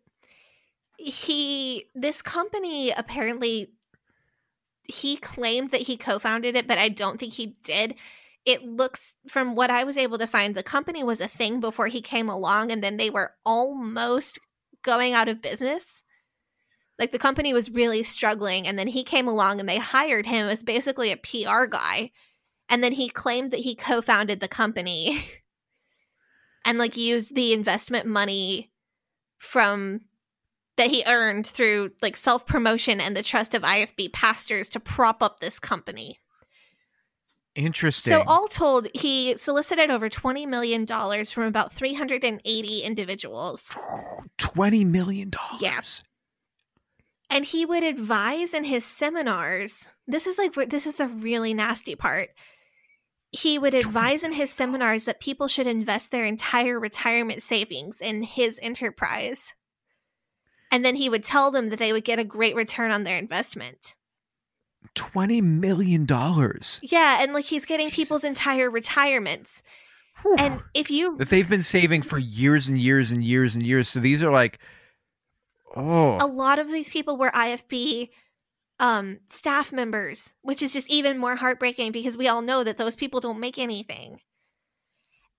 he this company apparently he claimed that he co-founded it, but I don't think he did. It looks from what I was able to find, the company was a thing before he came along, and then they were almost going out of business. Like the company was really struggling, and then he came along and they hired him as basically a PR guy. And then he claimed that he co founded the company and like used the investment money from that he earned through like self promotion and the trust of IFB pastors to prop up this company. Interesting. So, all told, he solicited over $20 million from about 380 individuals. $20 million. Yeah. And he would advise in his seminars. This is like, this is the really nasty part. He would advise in his seminars that people should invest their entire retirement savings in his enterprise. And then he would tell them that they would get a great return on their investment. $20 million. Yeah, and like he's getting people's entire retirements. And if you that they've been saving for years and years and years and years. So these are like oh a lot of these people were IFB um staff members, which is just even more heartbreaking because we all know that those people don't make anything.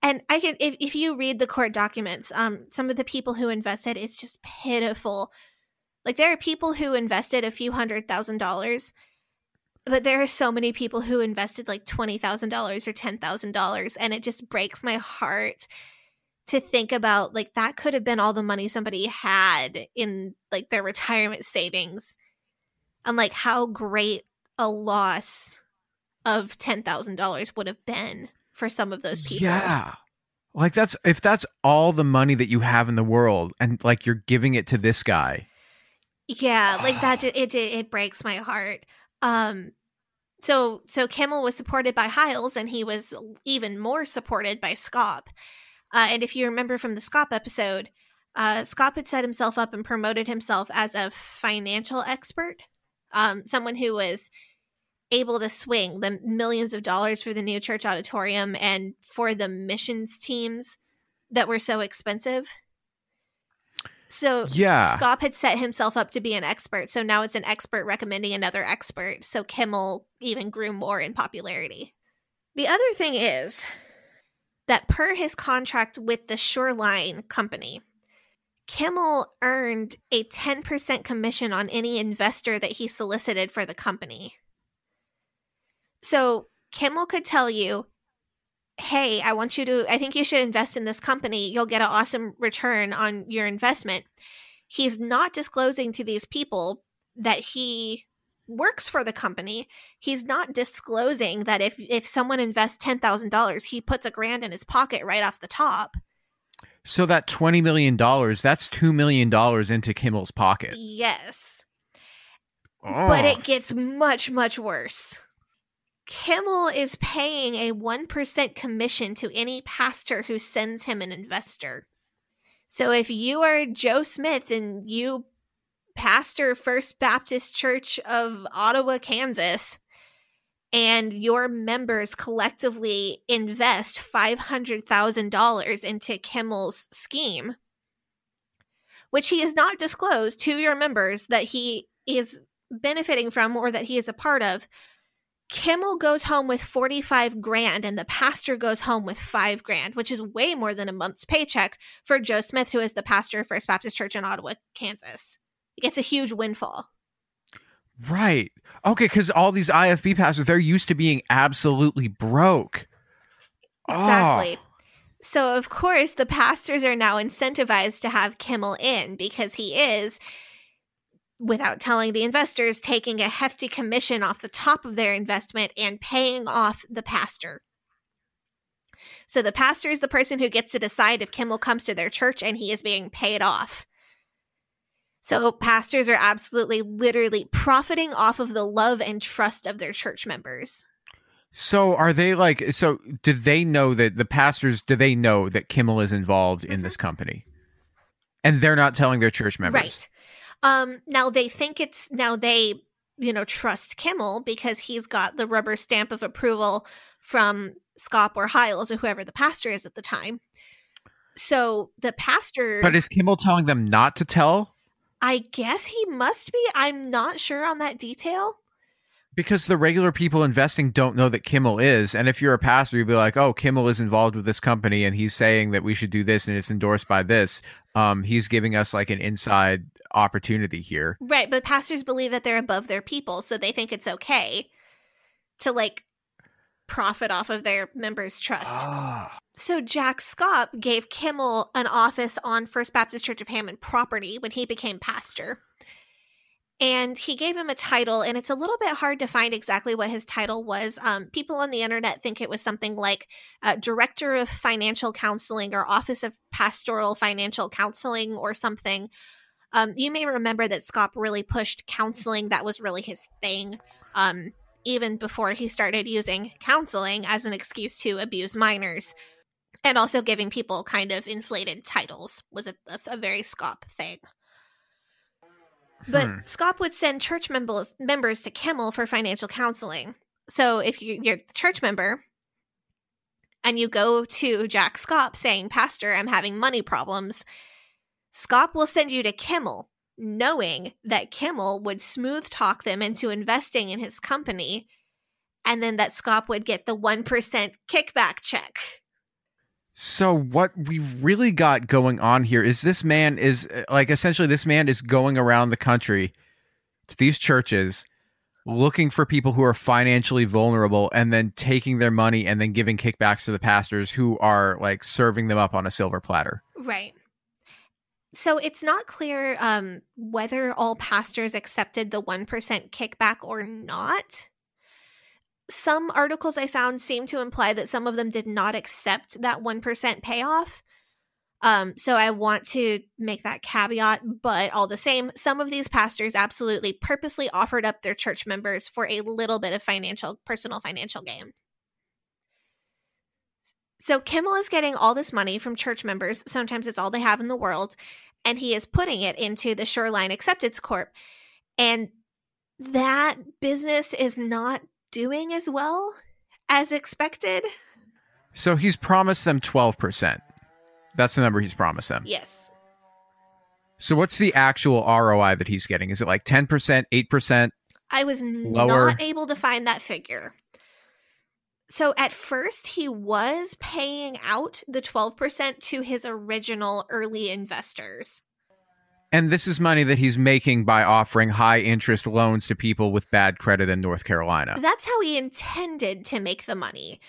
And I can if, if you read the court documents, um some of the people who invested, it's just pitiful. Like there are people who invested a few hundred thousand dollars but there are so many people who invested like $20,000 or $10,000 and it just breaks my heart to think about like that could have been all the money somebody had in like their retirement savings and like how great a loss of $10,000 would have been for some of those people. Yeah. Like that's if that's all the money that you have in the world and like you're giving it to this guy. Yeah, like that it it, it breaks my heart. Um, so so Kimmel was supported by Hyles, and he was even more supported by Schaap. Uh, and if you remember from the Schaap episode, uh, Schaap had set himself up and promoted himself as a financial expert, um, someone who was able to swing the millions of dollars for the new church auditorium and for the missions teams that were so expensive. So yeah, Schaap had set himself up to be an expert. So now it's an expert recommending another expert. So Kimmel even grew more in popularity. The other thing is that per his contract with the Shoreline Company, Kimmel earned a 10% commission on any investor that he solicited for the company. So Kimmel could tell you, hey, I want you to, I think you should invest in this company. You'll get an awesome return on your investment. He's not disclosing to these people that he works for the company. He's not disclosing that if if someone invests $10,000, he puts a grand in his pocket right off the top. So that $20 million, that's $2 million into Kimmel's pocket. Yes. Oh. But it gets much, much worse. Kimmel is paying a 1% commission to any pastor who sends him an investor. So if you are Joe Smith and you pastor First Baptist Church of Ottawa, Kansas, and your members collectively invest $500,000 into Kimmel's scheme, which he has not disclosed to your members that he is benefiting from or that he is a part of, Kimmel goes home with 45 grand and the pastor goes home with 5 grand, which is way more than a month's paycheck for Joe Smith, who is the pastor of First Baptist Church in Ottawa, Kansas. Gets a huge windfall. Right. Okay, because all these IFB pastors, they're used to being absolutely broke. Exactly. Oh. So, of course, the pastors are now incentivized to have Kimmel in because he is without telling the investors, taking a hefty commission off the top of their investment and paying off the pastor. So the pastor is the person who gets to decide if Kimmel comes to their church and he is being paid off. So pastors are absolutely literally profiting off of the love and trust of their church members. So are they like so do they know that the pastors do they know that Kimmel is involved in this company? And they're not telling their church members. Right. Um now they think it's now they you know trust Kimmel because he's got the rubber stamp of approval from Schaap or Hyles or whoever the pastor is at the time. So the pastor But is Kimmel telling them not to tell? I guess he must be. I'm not sure on that detail. Because the regular people investing don't know that Kimmel is. And if you're a pastor, you'd be like, oh, Kimmel is involved with this company and he's saying that we should do this and it's endorsed by this. Um, he's giving us like an inside opportunity here. Right, but pastors believe that they're above their people, so they think it's okay to like profit off of their members' trust. Ah. So Jack Schaap gave Kimmel an office on First Baptist Church of Hammond property when he became pastor. And he gave him a title, and it's a little bit hard to find exactly what his title was. Um, people on the internet think it was something like uh, Director of Financial Counseling or Office of Pastoral Financial Counseling or something. Um, you may remember that Schaap really pushed counseling. That was really his thing. Um, even before he started using counseling as an excuse to abuse minors and also giving people kind of inflated titles was a, that's a very Schaap thing. But Hmm. Schaap would send church members members to Kimmel for financial counseling. So if you, you're a church member and you go to Jack Schaap saying, Pastor, I'm having money problems, Schaap will send you to Kimmel, knowing that Kimmel would smooth talk them into investing in his company, and then that Schaap would get the 1% kickback check. So what we've really got going on here is this man is like essentially this man is going around the country to these churches looking for people who are financially vulnerable and then taking their money and then giving kickbacks to the pastors who are like serving them up on a silver platter. Right. So it's not clear um, whether all pastors accepted the 1% kickback or not. Some articles I found seem to imply that some of them did not accept that 1% payoff. Um, so I want to make that caveat, but all the same, some of these pastors absolutely purposely offered up their church members for a little bit of financial, personal financial gain. So Kimmel is getting all this money from church members. Sometimes it's all they have in the world, and he is putting it into the Shoreline Acceptance Corp. And that business is not doing as well as expected. So he's promised them 12%. That's the number he's promised them. Yes. So what's the actual ROI that he's getting? Is it like 10%, 8%? I was Lower. not able to find that figure. So at first, he was paying out the 12% to his original early investors. And this is money that he's making by offering high interest loans to people with bad credit in North Carolina, That's how he intended to make the money.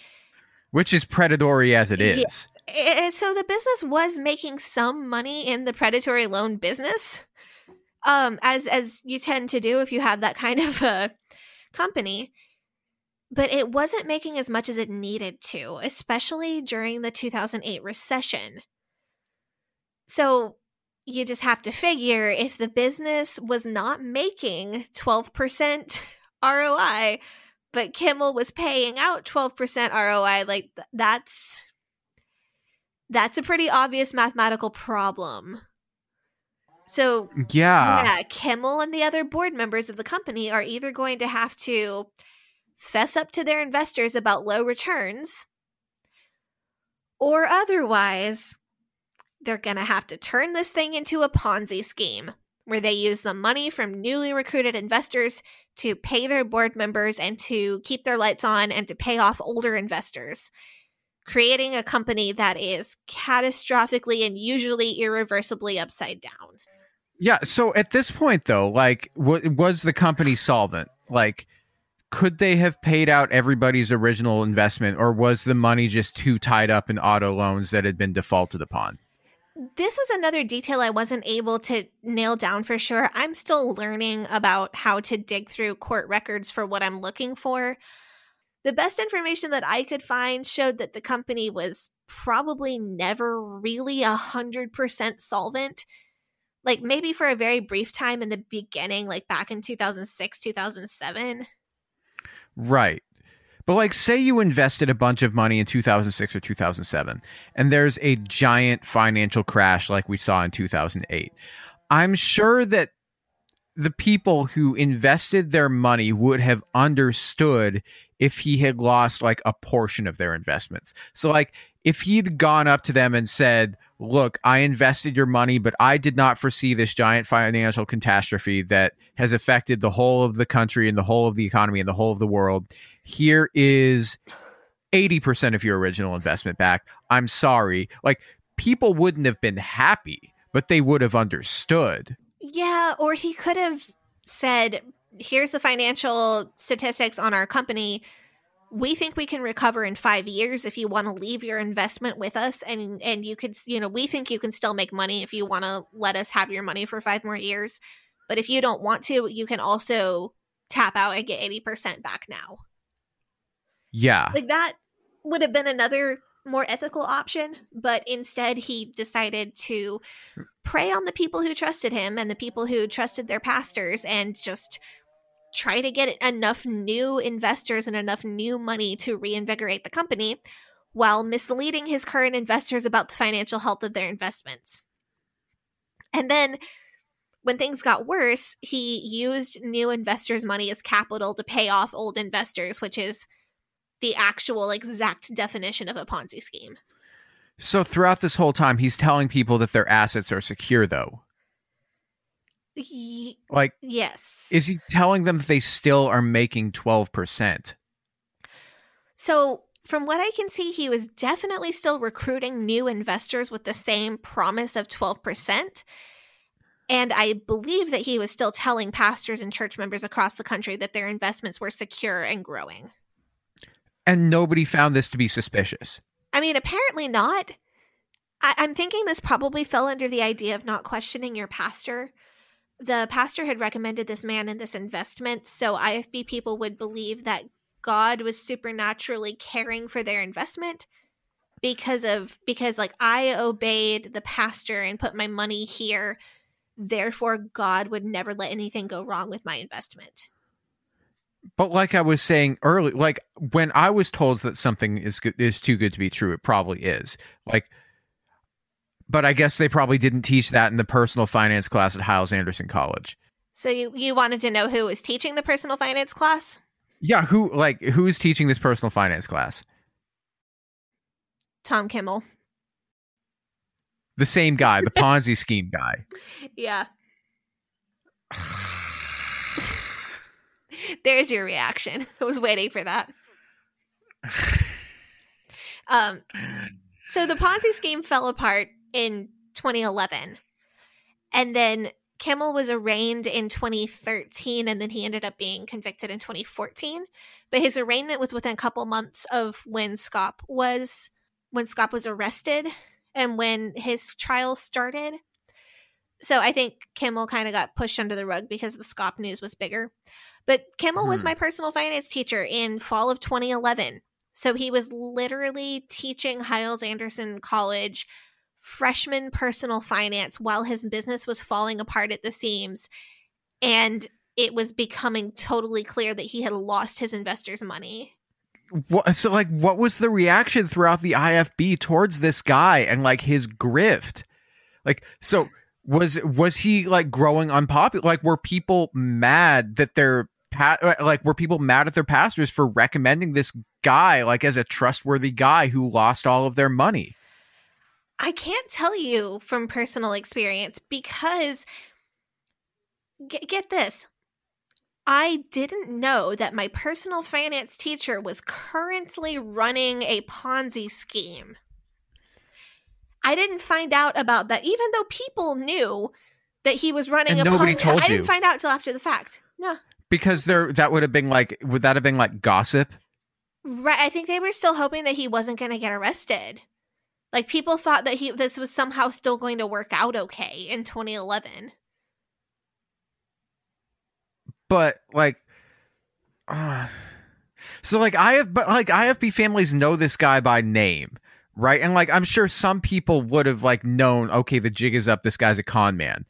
which is predatory as it is. Yeah. so the business was making some money in the predatory loan business um as as you tend to do if you have that kind of a company but it wasn't making as much as it needed to especially during the 2008 recession so you just have to figure if the business was not making 12% ROI but Kimmel was paying out 12% ROI like th- that's that's a pretty obvious mathematical problem. So, Yeah. yeah, Kimmel and the other board members of the company are either going to have to fess up to their investors about low returns, or otherwise, they're going to have to turn this thing into a Ponzi scheme where they use the money from newly recruited investors to pay their board members and to keep their lights on and to pay off older investors creating a company that is catastrophically and usually irreversibly upside down. Yeah. So at this point, though, like, w- was the company solvent? Like, could they have paid out everybody's original investment, or was the money just too tied up in auto loans that had been defaulted upon? this was another detail I wasn't able to nail down for sure. I'm still learning about how to dig through court records for what I'm looking for. The best information that I could find showed that the company was probably never really a hundred percent solvent. Like maybe for a very brief time in the beginning, like back in 2006, 2007. Right. But like say you invested a bunch of money in 2006 or 2007 and there's a giant financial crash like we saw in 2008. I'm sure that the people who invested their money would have understood if he had lost like a portion of their investments. So like if he'd gone up to them and said, "Look, I invested your money, but I did not foresee this giant financial catastrophe that has affected the whole of the country and the whole of the economy and the whole of the world. Here is 80% of your original investment back. I'm sorry." Like people wouldn't have been happy, but they would have understood. Yeah, or he could have said, here's the financial statistics on our company. We think we can recover in five years if you want to leave your investment with us, and and you could, you know, we think you can still make money if you want to let us have your money for five more years. But if you don't want to, you can also tap out and get eighty percent back now. Yeah, Like that would have been another more ethical option, but instead he decided to prey on the people who trusted him and the people who trusted their pastors and just try to get enough new investors and enough new money to reinvigorate the company while misleading his current investors about the financial health of their investments. And then when things got worse, he used new investors' money as capital to pay off old investors, which is the actual exact definition of a Ponzi scheme. So throughout this whole time, he's telling people that their assets are secure, though. Like, yes. is he telling them that they still are making 12%? So, from what I can see, he was definitely still recruiting new investors with the same promise of 12%. And I believe that he was still telling pastors and church members across the country that their investments were secure and growing. And nobody found this to be suspicious. I mean, apparently not. I- I'm thinking this probably fell under the idea of not questioning your pastor. The pastor had recommended this man and this investment, so IFB people would believe that God was supernaturally caring for their investment because of because like I obeyed the pastor and put my money here, therefore God would never let anything go wrong with my investment. But like I was saying earlier, like when I was told that something is good, is too good to be true, it probably is. Like, but I guess they probably didn't teach that in the personal finance class at Hyles Anderson College. So you you wanted to know who was teaching the personal finance class? Yeah, who like who is teaching this personal finance class? Tom Kimmel. The same guy, the Ponzi scheme guy. Yeah. There's your reaction. I was waiting for that. Um, so the Ponzi scheme fell apart in 2011, and then Kimmel was arraigned in 2013, and then he ended up being convicted in 2014. But his arraignment was within a couple months of when Schaap was when Schaap was arrested and when his trial started. So I think Kimmel kind of got pushed under the rug because the Schaap news was bigger. But Kimmel was Hmm. my personal finance teacher in fall of 2011. So he was literally teaching Hiles Anderson College freshman personal finance while his business was falling apart at the seams. And it was becoming totally clear that he had lost his investors' money. What, so like what was the reaction throughout the IFB towards this guy and like his grift? Like so was was he like growing unpopular? Like were people mad that their pa- like were people mad at their pastors for recommending this guy like as a trustworthy guy who lost all of their money? I can't tell you from personal experience because get, get this. I didn't know that my personal finance teacher was currently running a Ponzi scheme. I didn't find out about that, even though people knew that he was running And a nobody Ponzi. told I you. didn't find out till after the fact. No, Because there that would have been like would that have been like gossip? right. I think they were still hoping that he wasn't going to get arrested. Like people thought that he this was somehow still going to work out okay in 2011. But like uh, so like I have but like IFB families know this guy by name, right? And like I'm sure some people would have like known, okay, the jig is up, this guy's a con man.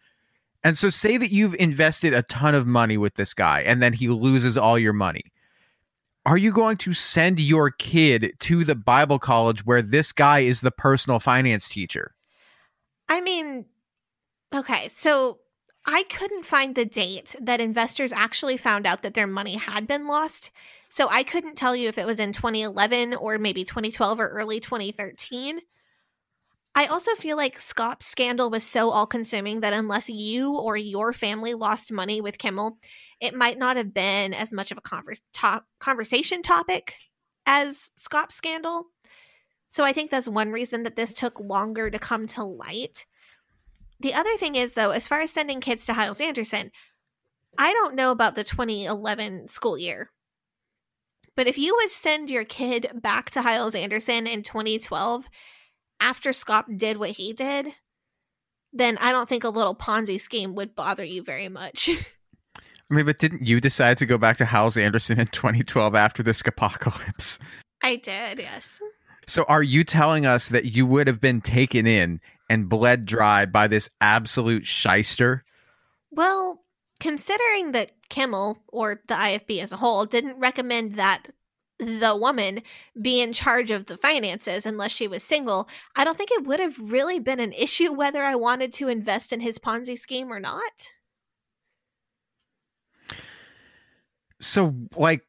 And so say that you've invested a ton of money with this guy and then he loses all your money. Are you going to send your kid to the Bible college where this guy is the personal finance teacher? I mean, okay, so I couldn't find the date that investors actually found out that their money had been lost. So I couldn't tell you if it was in 2011 or maybe 2012 or early 2013. I also feel like Schaap's scandal was so all consuming that unless you or your family lost money with Kimmel, it might not have been as much of a converse, conversation topic as Schaap's scandal. So I think that's one reason that this took longer to come to light. The other thing is, though, as far as sending kids to Hyles Anderson, I don't know about the 2011 school year. But if you would send your kid back to Hyles Anderson in 2012 after Schaap did what he did, then I don't think a little Ponzi scheme would bother you very much. I mean, but didn't you decide to go back to Hyles Anderson in 2012 after the apocalypse? I did, yes. So are you telling us that you would have been taken in and bled dry by this absolute shyster? Well, considering that Kimmel or the IFB as a whole didn't recommend that the woman be in charge of the finances unless she was single, I don't think it would have really been an issue whether I wanted to invest in his Ponzi scheme or not. So, like,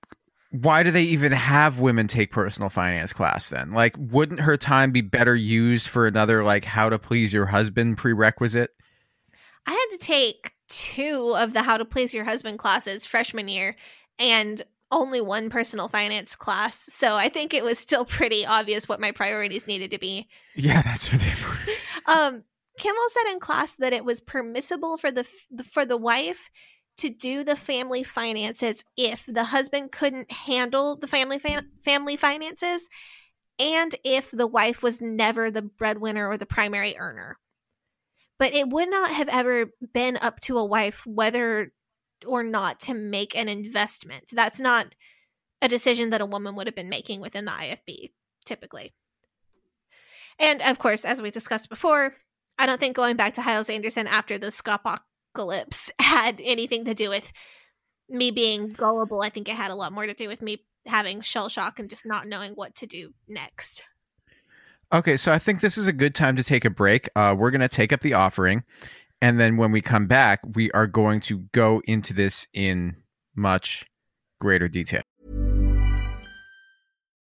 why do they even have women take personal finance class then? Like, wouldn't her time be better used for another, like, how to please your husband prerequisite? I had to take two of the how to please your husband classes freshman year and only one personal finance class. So I think it was still pretty obvious what my priorities needed to be. Yeah, that's what they were. um, Kimmel said in class that it was permissible for the for the wife to do the family finances if the husband couldn't handle the family fa- family finances and if the wife was never the breadwinner or the primary earner. But it would not have ever been up to a wife whether or not to make an investment. That's not a decision that a woman would have been making within the IFB typically. And of course, as we discussed before, I don't think going back to Hyles Anderson after the apocalypse had anything to do with me being gullible. I think it had a lot more to do with me having shell shock and just not knowing what to do next. Okay, so I think this is a good time to take a break. Uh, we're going to take up the offering. And then when we come back, we are going to go into this in much greater detail.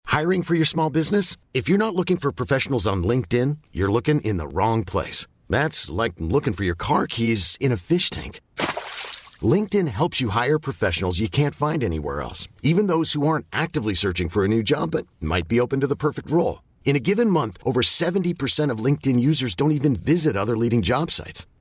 Hiring for your small business? If you're not looking for professionals on LinkedIn, you're looking in the wrong place. That's like looking for your car keys in a fish tank. LinkedIn helps you hire professionals you can't find anywhere else, even those who aren't actively searching for a new job but might be open to the perfect role. In a given month, over 70% of LinkedIn users don't even visit other leading job sites.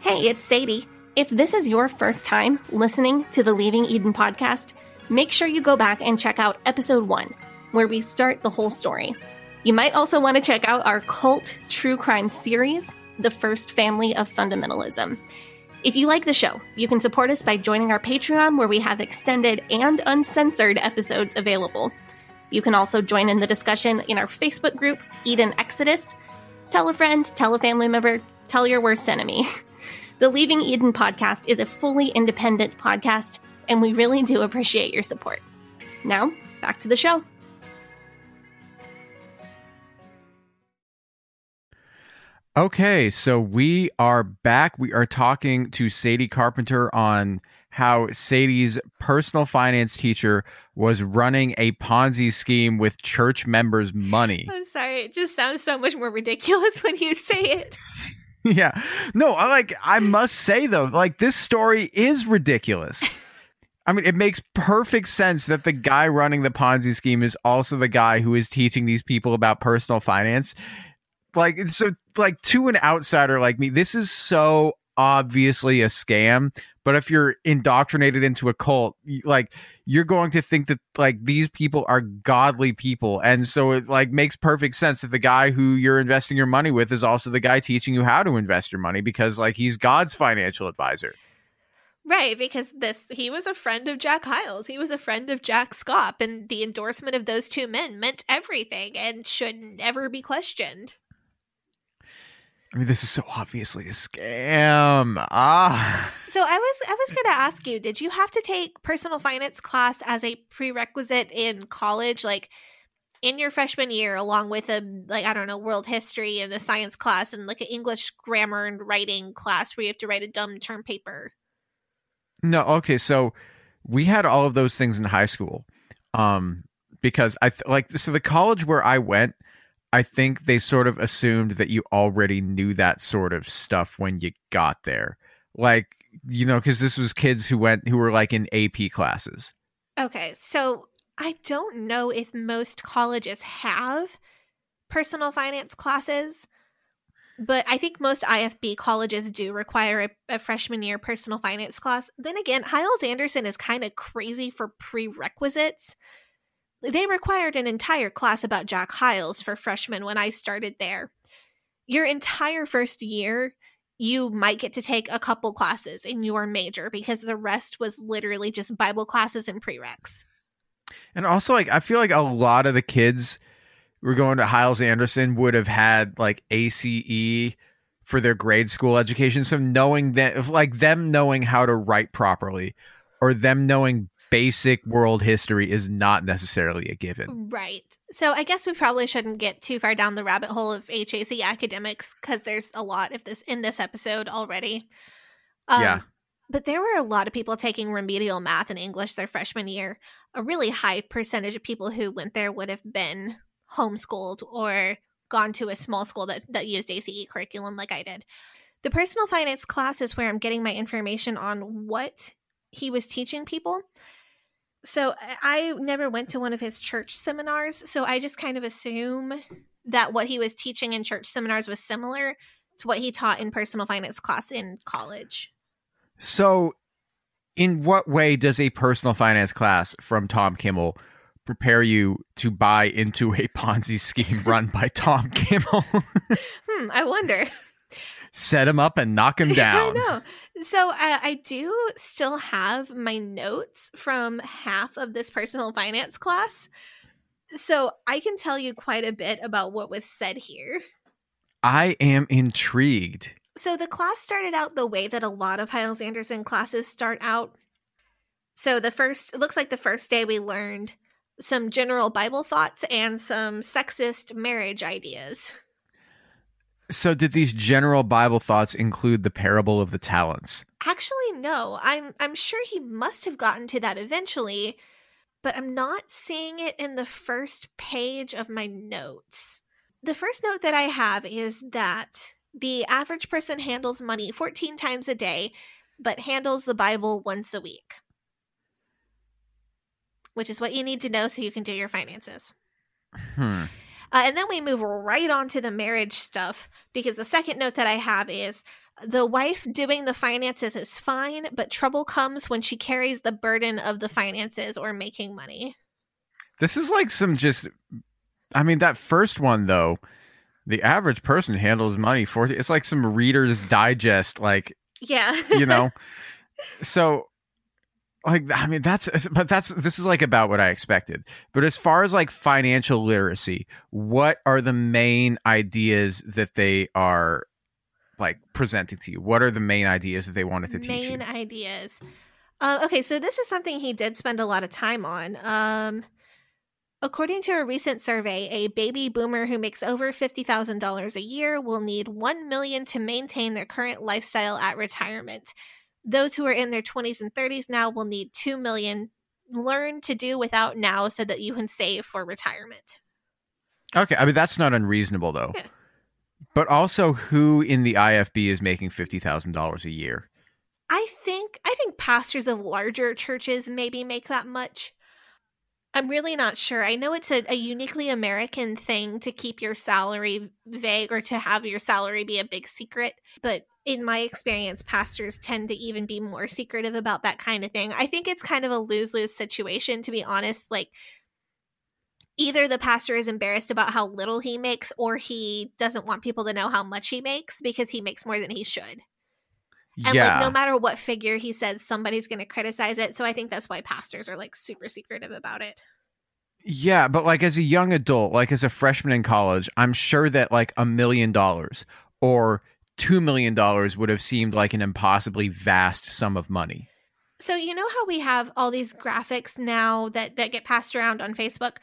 Hey, it's Sadie. If this is your first time listening to the Leaving Eden podcast, make sure you go back and check out episode one, where we start the whole story. You might also want to check out our cult true crime series, The First Family of Fundamentalism. If you like the show, you can support us by joining our Patreon, where we have extended and uncensored episodes available. You can also join in the discussion in our Facebook group, Eden Exodus. Tell a friend, tell a family member, tell your worst enemy. The Leaving Eden podcast is a fully independent podcast, and we really do appreciate your support. Now, back to the show. Okay, so we are back. We are talking to Sadie Carpenter on how Sadie's personal finance teacher was running a Ponzi scheme with church members' money. I'm sorry, it just sounds so much more ridiculous when you say it. yeah. No, I like I must say though, like this story is ridiculous. I mean, it makes perfect sense that the guy running the Ponzi scheme is also the guy who is teaching these people about personal finance. Like so like to an outsider like me, this is so obviously a scam, but if you're indoctrinated into a cult, like you're going to think that like these people are godly people. And so it like makes perfect sense that the guy who you're investing your money with is also the guy teaching you how to invest your money because like he's God's financial advisor. Right, because this he was a friend of Jack Hyles. He was a friend of Jack Schaap, and the endorsement of those two men meant everything and should never be questioned. I mean, this is so obviously a scam. Ah. So I was I was going to ask you, did you have to take personal finance class as a prerequisite in college like in your freshman year along with a like I don't know, world history and the science class and like an English grammar and writing class where you have to write a dumb term paper? No, okay, so we had all of those things in high school. Um because I th- like so the college where I went I think they sort of assumed that you already knew that sort of stuff when you got there. Like, you know, because this was kids who went who were like in AP classes. Okay, so I don't know if most colleges have personal finance classes, but I think most IFB colleges do require a, a freshman year personal finance class. Then again, Hyles Anderson is kind of crazy for prerequisites they required an entire class about Jack Hyles for freshmen when I started there. Your entire first year, you might get to take a couple classes in your major because the rest was literally just Bible classes and prereqs. And also, like, I feel like a lot of the kids were going to Hyles Anderson would have had like ACE for their grade school education. So knowing that, like, them knowing how to write properly or them knowing basic world history is not necessarily a given. Right. So I guess we probably shouldn't get too far down the rabbit hole of HAC academics because there's a lot of this in this episode already. Um, yeah. But there were a lot of people taking remedial math and English their freshman year. A really high percentage of people who went there would have been homeschooled or gone to a small school that, that used ACE curriculum like I did. The personal finance class is where I'm getting my information on what he was teaching people so I never went to one of his church seminars, so I just kind of assume that what he was teaching in church seminars was similar to what he taught in personal finance class in college. So, in what way does a personal finance class from Tom Kimmel prepare you to buy into a Ponzi scheme run by Tom Kimmel? hmm, I wonder set him up and knock him down. I know. So uh, I do still have my notes from half of this personal finance class. So I can tell you quite a bit about what was said here. I am intrigued. So the class started out the way that a lot of Hyles Anderson classes start out. So the first, it looks like the first day we learned some general Bible thoughts and some sexist marriage ideas. So, did these general Bible thoughts include the parable of the talents? Actually, no. I'm I'm sure he must have gotten to that eventually, but I'm not seeing it in the first page of my notes. The first note that I have is that the average person handles money 14 times a day, but handles the Bible once a week. Which is what you need to know so you can do your finances. Hmm. Uh, and then we move right on to the marriage stuff because the second note that I have is the wife doing the finances is fine, but trouble comes when she carries the burden of the finances or making money. This is like some just, I mean, that first one though, the average person handles money for it's like some Reader's Digest, like, yeah, you know. So like i mean that's but that's this is like about what i expected. But as far as like financial literacy what are the main ideas that they are like presenting to you? What are the main ideas that they wanted to main teach you? Main ideas. Uh, okay so this is something he did spend a lot of time on. Um According to a recent survey, a baby boomer who makes over $50,000 a year will need 1 million to maintain their current lifestyle at retirement. Those who are in their 20s and 30s now will need 2 million. Learn to do without now so that you can save for retirement. Okay, I mean that's not unreasonable though. Yeah. But also, who in the IFB is making fifty thousand dollars a year? I think I think pastors of larger churches maybe make that much. I'm really not sure. I know it's a, a uniquely American thing to keep your salary vague or to have your salary be a big secret, but in my experience, pastors tend to even be more secretive about that kind of thing. I think it's kind of a lose lose situation, to be honest. Like, either the pastor is embarrassed about how little he makes, or he doesn't want people to know how much he makes because he makes more than he should. And yeah, like no matter what figure he says, somebody's going to criticize it. So I think that's why pastors are like super secretive about it. yeah, but like as a young adult, like as a freshman in college, I'm sure that like a million dollars or two million dollars would have seemed like an impossibly vast sum of money. So you know how we have all these graphics now that that get passed around on Facebook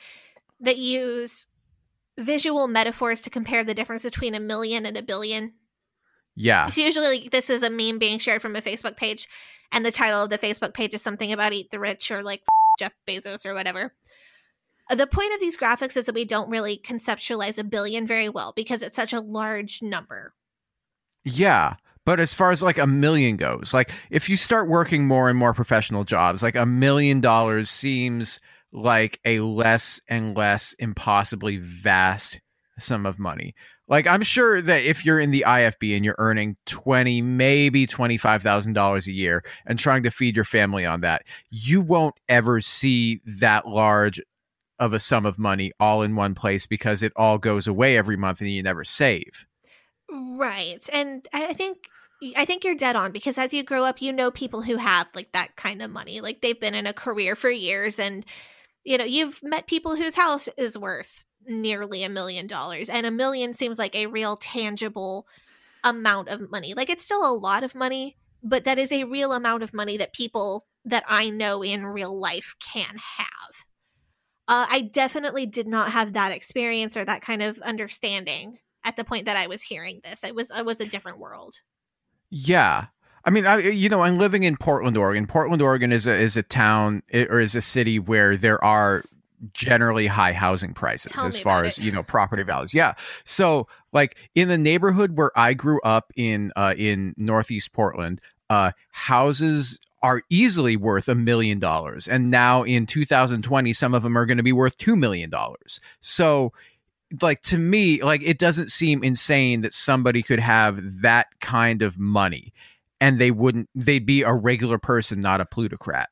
that use visual metaphors to compare the difference between a million and a billion. Yeah, It's usually like, this is a meme being shared from a Facebook page, and the title of the Facebook page is something about eat the rich or like Jeff Bezos or whatever. Uh, The point of these graphics is that we don't really conceptualize a billion very well because it's such a large number. Yeah. But as far as like a million goes, like if you start working more and more professional jobs, like a million dollars seems like a less and less impossibly vast sum of money. Like I'm sure that if you're in the IFB and you're earning 20, maybe $25,000 a year and trying to feed your family on that, you won't ever see that large of a sum of money all in one place because it all goes away every month and you never save. Right. And I think I think you're dead on because as you grow up, you know people who have like that kind of money. Like they've been in a career for years and you know, you've met people whose house is worth nearly a million dollars and a million seems like a real tangible amount of money. Like it's still a lot of money, but that is a real amount of money that people that I know in real life can have. Uh, I definitely did not have that experience or that kind of understanding at the point that I was hearing this. It was it was a different world. Yeah. I mean, I, you know, I'm living in Portland, Oregon. Portland, Oregon is a is a town or is a city where there are generally high housing prices Tell as far as it. you know property values. Yeah. So, like in the neighborhood where I grew up in uh, in Northeast Portland, uh, houses are easily worth a million dollars, and now in 2020, some of them are going to be worth two million dollars. So like to me like it doesn't seem insane that somebody could have that kind of money and they wouldn't they'd be a regular person not a plutocrat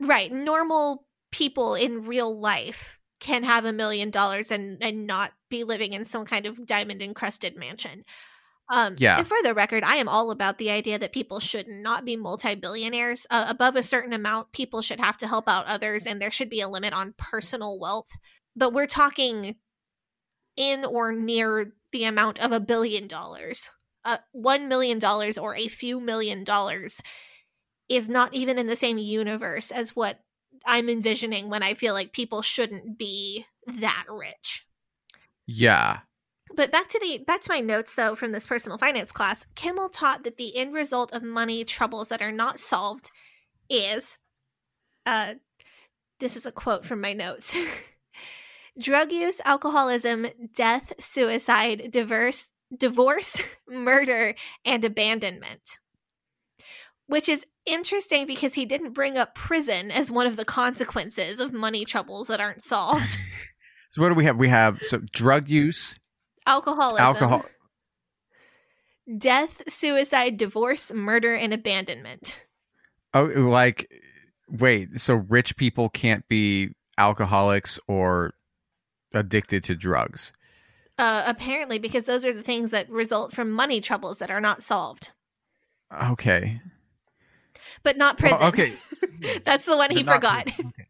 Right. Normal people in real life can have a million dollars and and not be living in some kind of diamond encrusted mansion. Um, Yeah. And for the record, I am all about the idea that people should not be multi billionaires. Uh, above a certain amount, people should have to help out others, and there should be a limit on personal wealth. But we're talking in or near the amount of a billion dollars. Uh, one million dollars or a few million dollars is not even in the same universe as what I'm envisioning when I feel like people shouldn't be that rich. yeah But back to the back to my notes though from this personal finance class, Kimmel taught that the end result of money troubles that are not solved is uh this is a quote from my notes. Drug use, alcoholism, death, suicide, divorce, divorce, murder, and abandonment. Which is interesting because he didn't bring up prison as one of the consequences of money troubles that aren't solved. so what do we have we have so drug use Alcoholism. alcohol death, suicide, divorce, murder, and abandonment. oh like wait so rich people can't be alcoholics or addicted to drugs Uh, apparently, because those are the things that result from money troubles that are not solved, okay but not prison. Well, okay That's the one he forgot. Okay.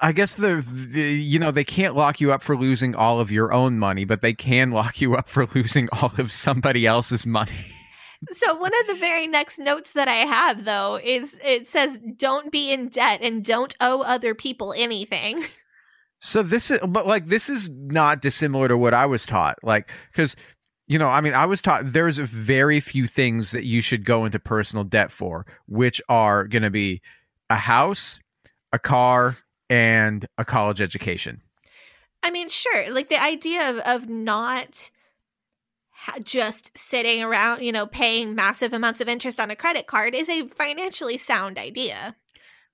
I guess the, the you know they can't lock you up for losing all of your own money, but they can lock you up for losing all of somebody else's money. so, one of the very next notes that I have, though, is it says, don't be in debt and don't owe other people anything. So this is, but like, this is not dissimilar to what I was taught. Like, because, you know, I mean, I was taught there's very few things that you should go into personal debt for, which are going to be a house, a car, and a college education. I mean, sure. Like the idea of, of not ha- just sitting around, you know, paying massive amounts of interest on a credit card is a financially sound idea.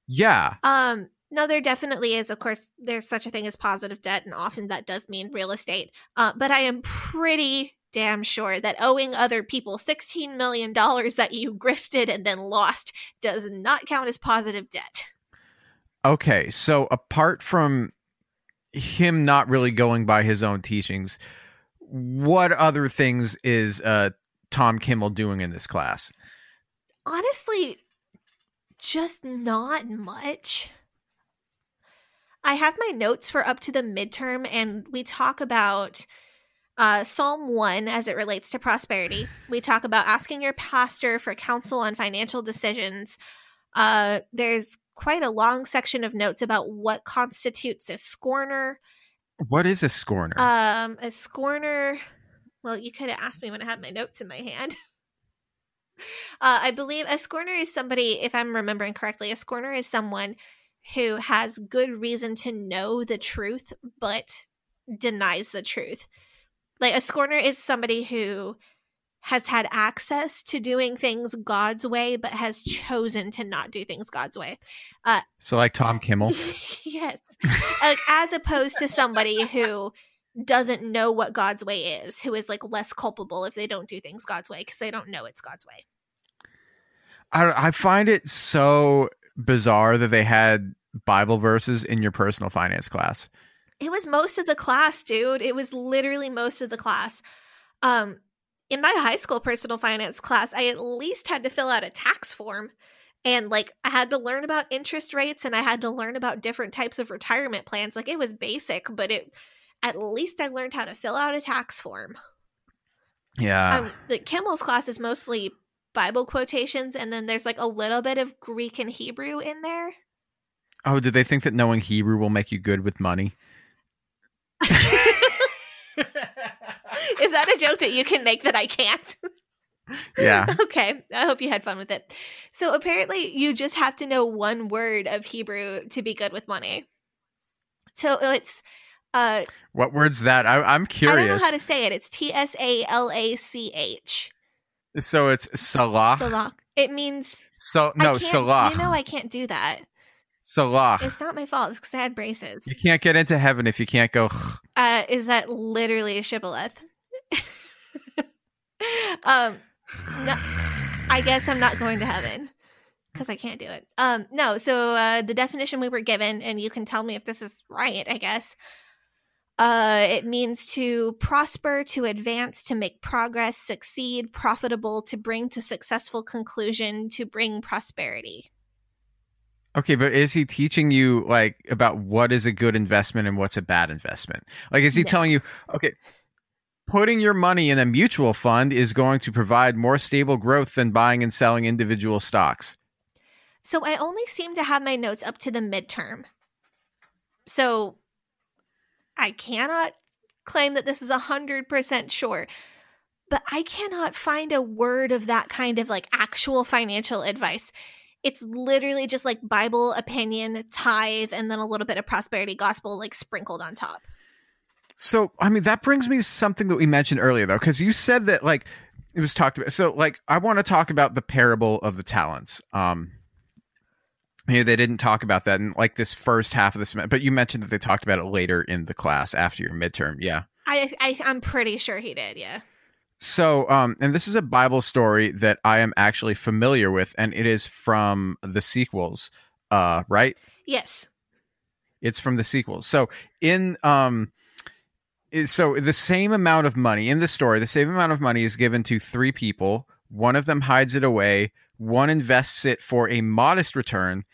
Yeah. Um, no, there definitely is. Of course, there's such a thing as positive debt, and often that does mean real estate. Uh, but I am pretty damn sure that owing other people $16 million that you grifted and then lost does not count as positive debt. Okay. So apart from him not really going by his own teachings, what other things is uh, Tom Kimmel doing in this class? Honestly, just not much. I have my notes for up to the midterm, and we talk about uh, Psalm 1 as it relates to prosperity. We talk about asking your pastor for counsel on financial decisions. Uh, there's quite a long section of notes about what constitutes a scorner. What is a scorner? Um, a scorner. Well, you could have asked me when I had my notes in my hand. Uh, I believe a scorner is somebody, if I'm remembering correctly, a scorner is someone who has good reason to know the truth but denies the truth. Like a scorner is somebody who has had access to doing things God's way but has chosen to not do things God's way. Uh, so, like Tom Kimmel? yes. like, as opposed to somebody who doesn't know what God's way is, who is like less culpable if they don't do things God's way because they don't know it's God's way. I, I find it so bizarre that they had Bible verses in your personal finance class. It was most of the class, dude. It was literally most of the class. Um, in my high school personal finance class, I at least had to fill out a tax form. And like I had to learn about interest rates and I had to learn about different types of retirement plans. Like it was basic, but it at least I learned how to fill out a tax form. Yeah. Um, the Kimmel's class is mostly Bible quotations, and then there's like a little bit of Greek and Hebrew in there. Oh, did they think that knowing Hebrew will make you good with money? Is that a joke that you can make that I can't? Yeah. okay. I hope you had fun with it. So apparently, you just have to know one word of Hebrew to be good with money. So it's uh What word's that? I, am curious. I don't know how to say it. It's T S A L A C H. So it's Salah. Salah. It means so no Salah. You know I can't do that. Salah. It's not my fault. It's because I had braces. You can't get into heaven if you can't go. Uh, is that literally a shibboleth? um, no, I guess I'm not going to heaven because I can't do it. Um, no. So uh, the definition we were given, and you can tell me if this is right. I guess. Uh, it means to prosper, to advance, to make progress, succeed, profitable, to bring to successful conclusion, to bring prosperity. Okay, but is he teaching you like about what is a good investment and what's a bad investment? Like, is he no. telling you, okay, putting your money in a mutual fund is going to provide more stable growth than buying and selling individual stocks? So I only seem to have my notes up to the midterm. So I cannot claim that this is 100% sure, but I cannot find a word of that kind of like actual financial advice. It's literally just like Bible opinion, tithe, and then a little bit of prosperity gospel like sprinkled on top. So, I mean, that brings me something that we mentioned earlier, though, because you said that like it was talked about. So, like, I want to talk about the parable of the talents. Um, Maybe they didn't talk about that in like this first half of the semester, but you mentioned that they talked about it later in the class after your midterm. Yeah. I, I I'm pretty sure he did. Yeah. So, um, and this is a Bible story that I am actually familiar with, and it is from the sequels, uh, right? Yes. It's from the sequels. So, in um, so the same amount of money in the story, the same amount of money is given to three people. One of them hides it away. One invests it for a modest return,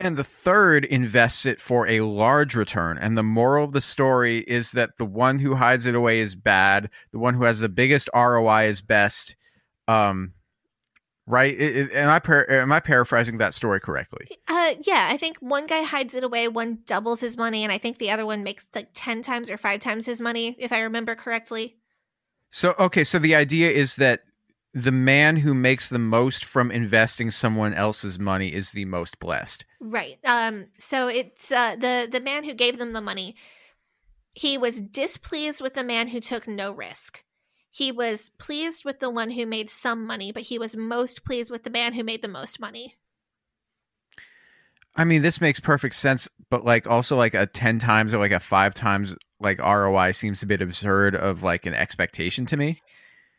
and the third invests it for a large return. And the moral of the story is that the one who hides it away is bad. The one who has the biggest ROI is best. Um, right? It, it- am I par- am I paraphrasing that story correctly? Uh, yeah, I think one guy hides it away, one doubles his money, and I think the other one makes like 10 times or five times his money, if I remember correctly. So okay, so the idea is that the man who makes the most from investing someone else's money is the most blessed. Right. Um, so it's uh, the, the man who gave them the money, he was displeased with the man who took no risk. He was pleased with the one who made some money, but he was most pleased with the man who made the most money. I mean, this makes perfect sense, but like also like a 10 times or like a 5 times like ROI seems a bit absurd of like an expectation to me.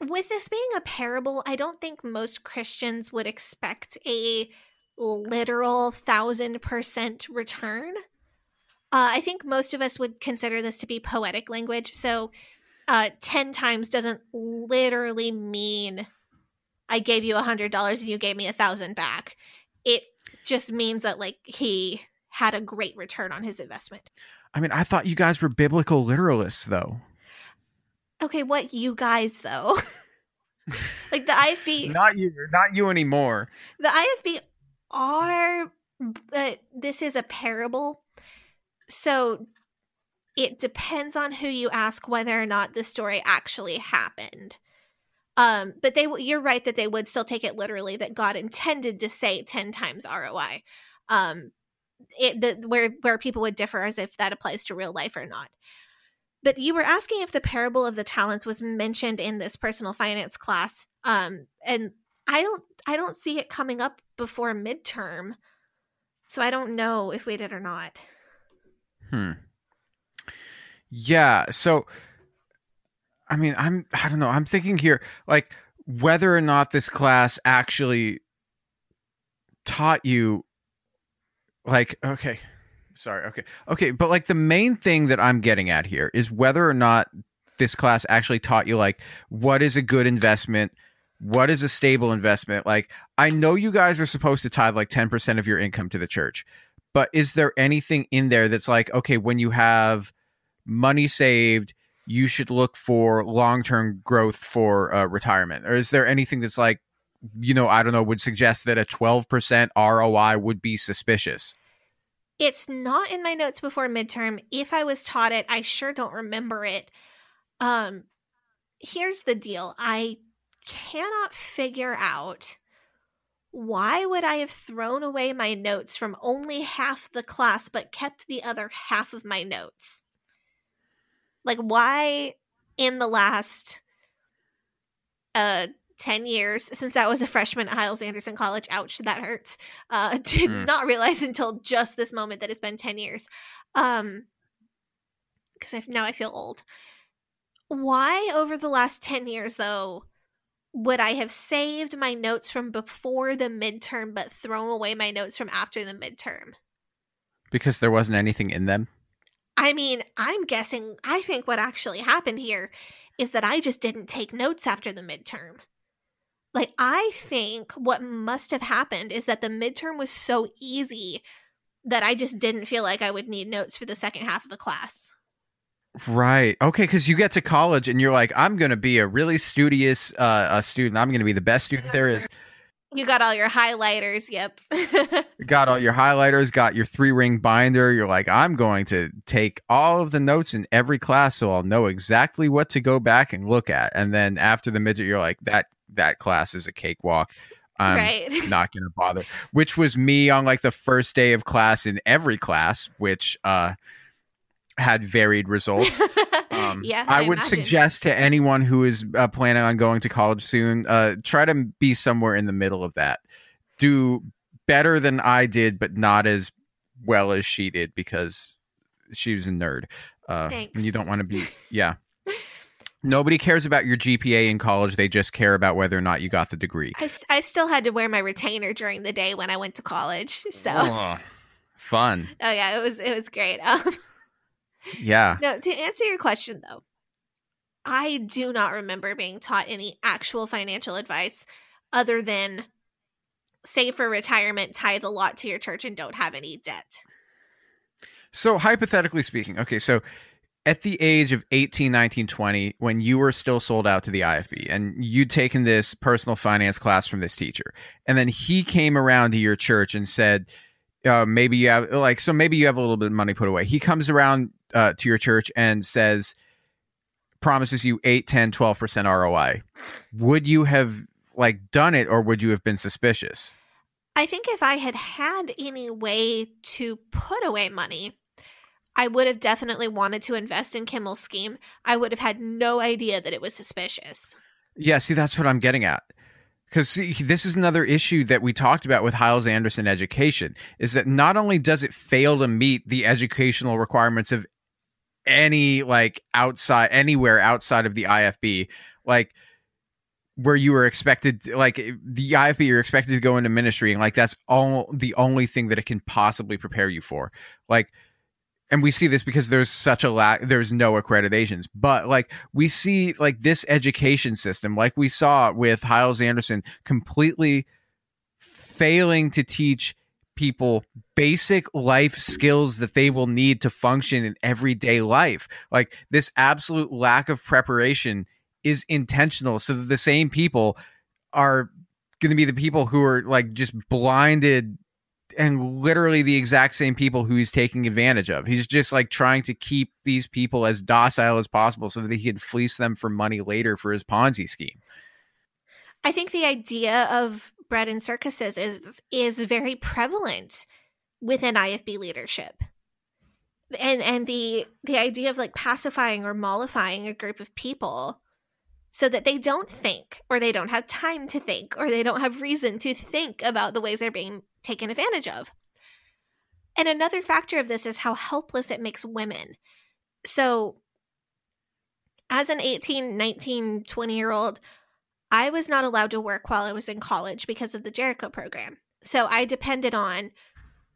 With this being a parable, I don't think most Christians would expect a literal thousand percent return. Uh, I think most of us would consider this to be poetic language. So, uh, 10 times doesn't literally mean I gave you a hundred dollars and you gave me a thousand back. It just means that like he had a great return on his investment. I mean, I thought you guys were biblical literalists though. Okay, what you guys though? like the IFB Not you, not you anymore. the IFB are but this is a parable. So it depends on who you ask whether or not the story actually happened. Um, but they you're right that they would still take it literally that God intended to say 10 times ROI. Um, it the, where where people would differ as if that applies to real life or not. But you were asking if the parable of the talents was mentioned in this personal finance class. Um, and I don't I don't see it coming up before midterm. So I don't know if we did or not. Hmm. Yeah. So, I mean, I'm, I don't know. I'm thinking here, like, whether or not this class actually taught you, like, okay, sorry, okay, okay, but like the main thing that I'm getting at here is whether or not this class actually taught you, like, what is a good investment. What is a stable investment? Like, I know you guys are supposed to tithe like 10% of your income to the church, but is there anything in there that's like okay when you have money saved you should look for long-term growth for uh, retirement or is there anything that's like you know i don't know would suggest that a 12% roi would be suspicious It's not in my notes before midterm. If I was taught it, I sure don't remember it. Um here's the deal. I cannot figure out why would I have thrown away my notes from only half the class but kept the other half of my notes? Like why in the last uh 10 years since I was a freshman at Hyles Anderson College. Ouch, that hurts. Uh, did Mm. not realize until just this moment that it's been 10 years. Um, because now I feel old. Why over the last 10 years though would I have saved my notes from before the midterm but thrown away my notes from after the midterm? because there wasn't anything in them I mean, I'm guessing, I think what actually happened here is that I just didn't take notes after the midterm. Like, I think what must have happened is that the midterm was so easy that I just didn't feel like I would need notes for the second half of the class. right okay because you get to college and you're like i'm gonna be a really studious uh, a student i'm gonna be the best student there is You got all your highlighters, yep. got all your highlighters, got your three ring binder. You're like, I'm going to take all of the notes in every class so I'll know exactly what to go back and look at. And then after the midget, you're like, that that class is a cakewalk. I'm Right. not going to bother. Which was me on like the first day of class in every class, which uh had varied results. Um, yeah, I, would imagine. suggest to anyone who is uh, planning on going to college soon, uh, try to be somewhere in the middle of that. Do better than I did, but not as well as she did because she was a nerd. Uh, Thanks. and you don't want to be, yeah. Nobody cares about your GPA in college. They just care about whether or not you got the degree. I still had to wear my retainer during the day when I went to college. So, Ugh. fun. oh yeah, it was it was great. Um, Yeah. No, to answer your question though, I do not remember being taught any actual financial advice other than save for retirement, tithe a lot to your church, and don't have any debt. So hypothetically speaking, okay, so at the age of 18, 19, 20, when you were still sold out to the IFB and you'd taken this personal finance class from this teacher, and then he came around to your church and said, uh, maybe you have like so maybe you have a little bit of money put away. He comes around uh, to your church and says promises you 8 10 12% roi would you have like done it or would you have been suspicious? I think if I had had any way to put away money, I would have definitely wanted to invest in Kimmel's scheme. I would have had no idea that it was suspicious. yeah see that's what i'm getting at because this is another issue that we talked about with Hyles Anderson education is that not only does it fail to meet the educational requirements of any like outside anywhere outside of the IFB, like where you were expected like eh, the IFB you're expected to go into ministry and like that's all the only thing that it can possibly prepare you for. Like and we see this because there's such a lack there's no accreditations but like we see like this education system like we saw with Hyles Anderson completely failing to teach people basic life skills that they will need to function in everyday life. Like this absolute lack of preparation is intentional so that the same people are going to be the people who are like just blinded and literally the exact same people who he's taking advantage of. He's just like trying to keep these people as docile as possible so that he can fleece them for money later for his Ponzi scheme. I think the idea of bread and circuses is is very prevalent within IFB leadership. And and the the idea of like pacifying or mollifying a group of people so that they don't think or they don't have time to think or they don't have reason to think about the ways they're being taken advantage of. And another factor of this is how helpless it makes women. So, as an 18, 19, 20 year old, I was not allowed to work while I was in college because of the Jericho program. So, I depended on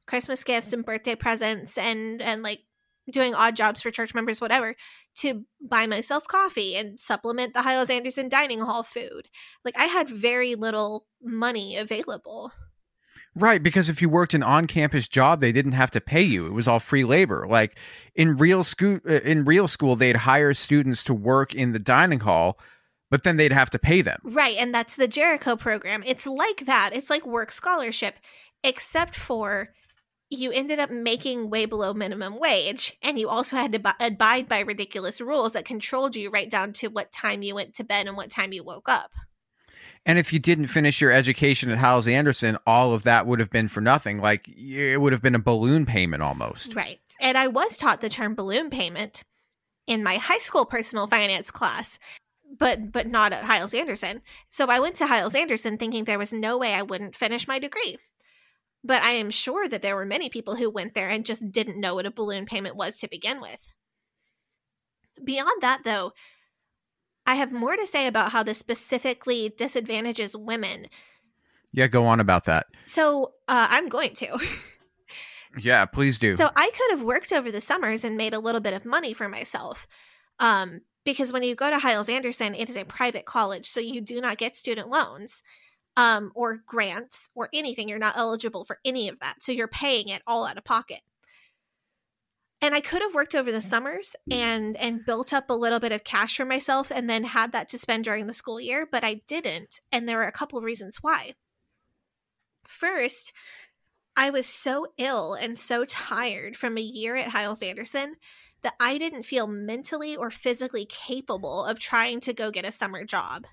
Christmas gifts and birthday presents and and like doing odd jobs for church members whatever to buy myself coffee and supplement the Hyles Anderson dining hall food. Like I had very little money available. Right, because if you worked an on-campus job, they didn't have to pay you. It was all free labor. Like in real school, uh, in real school, they'd hire students to work in the dining hall, but then they'd have to pay them. Right, and that's the Jericho program. It's like that. It's like work scholarship, except for you ended up making way below minimum wage, and you also had to abide by ridiculous rules that controlled you right down to what time you went to bed and what time you woke up. And if you didn't finish your education at Hyles Anderson, all of that would have been for nothing. Like it would have been a balloon payment almost. Right. And I was taught the term balloon payment in my high school personal finance class, but but not at Hyles Anderson. So I went to Hyles Anderson thinking there was no way I wouldn't finish my degree. But I am sure that there were many people who went there and just didn't know what a balloon payment was to begin with. Beyond that, though, I have more to say about how this specifically disadvantages women. Yeah, go on about that. So uh, I'm going to. Yeah, please do. So I could have worked over the summers and made a little bit of money for myself. Um, because when you go to Hyles Anderson, it is a private college, so you do not get student loans um, or grants or anything. You're not eligible for any of that. So you're paying it all out of pocket. And I could have worked over the summers and and built up a little bit of cash for myself and then had that to spend during the school year, but I didn't. And there were a couple reasons why. First, I was so ill and so tired from a year at Hyles Anderson that I didn't feel mentally or physically capable of trying to go get a summer job.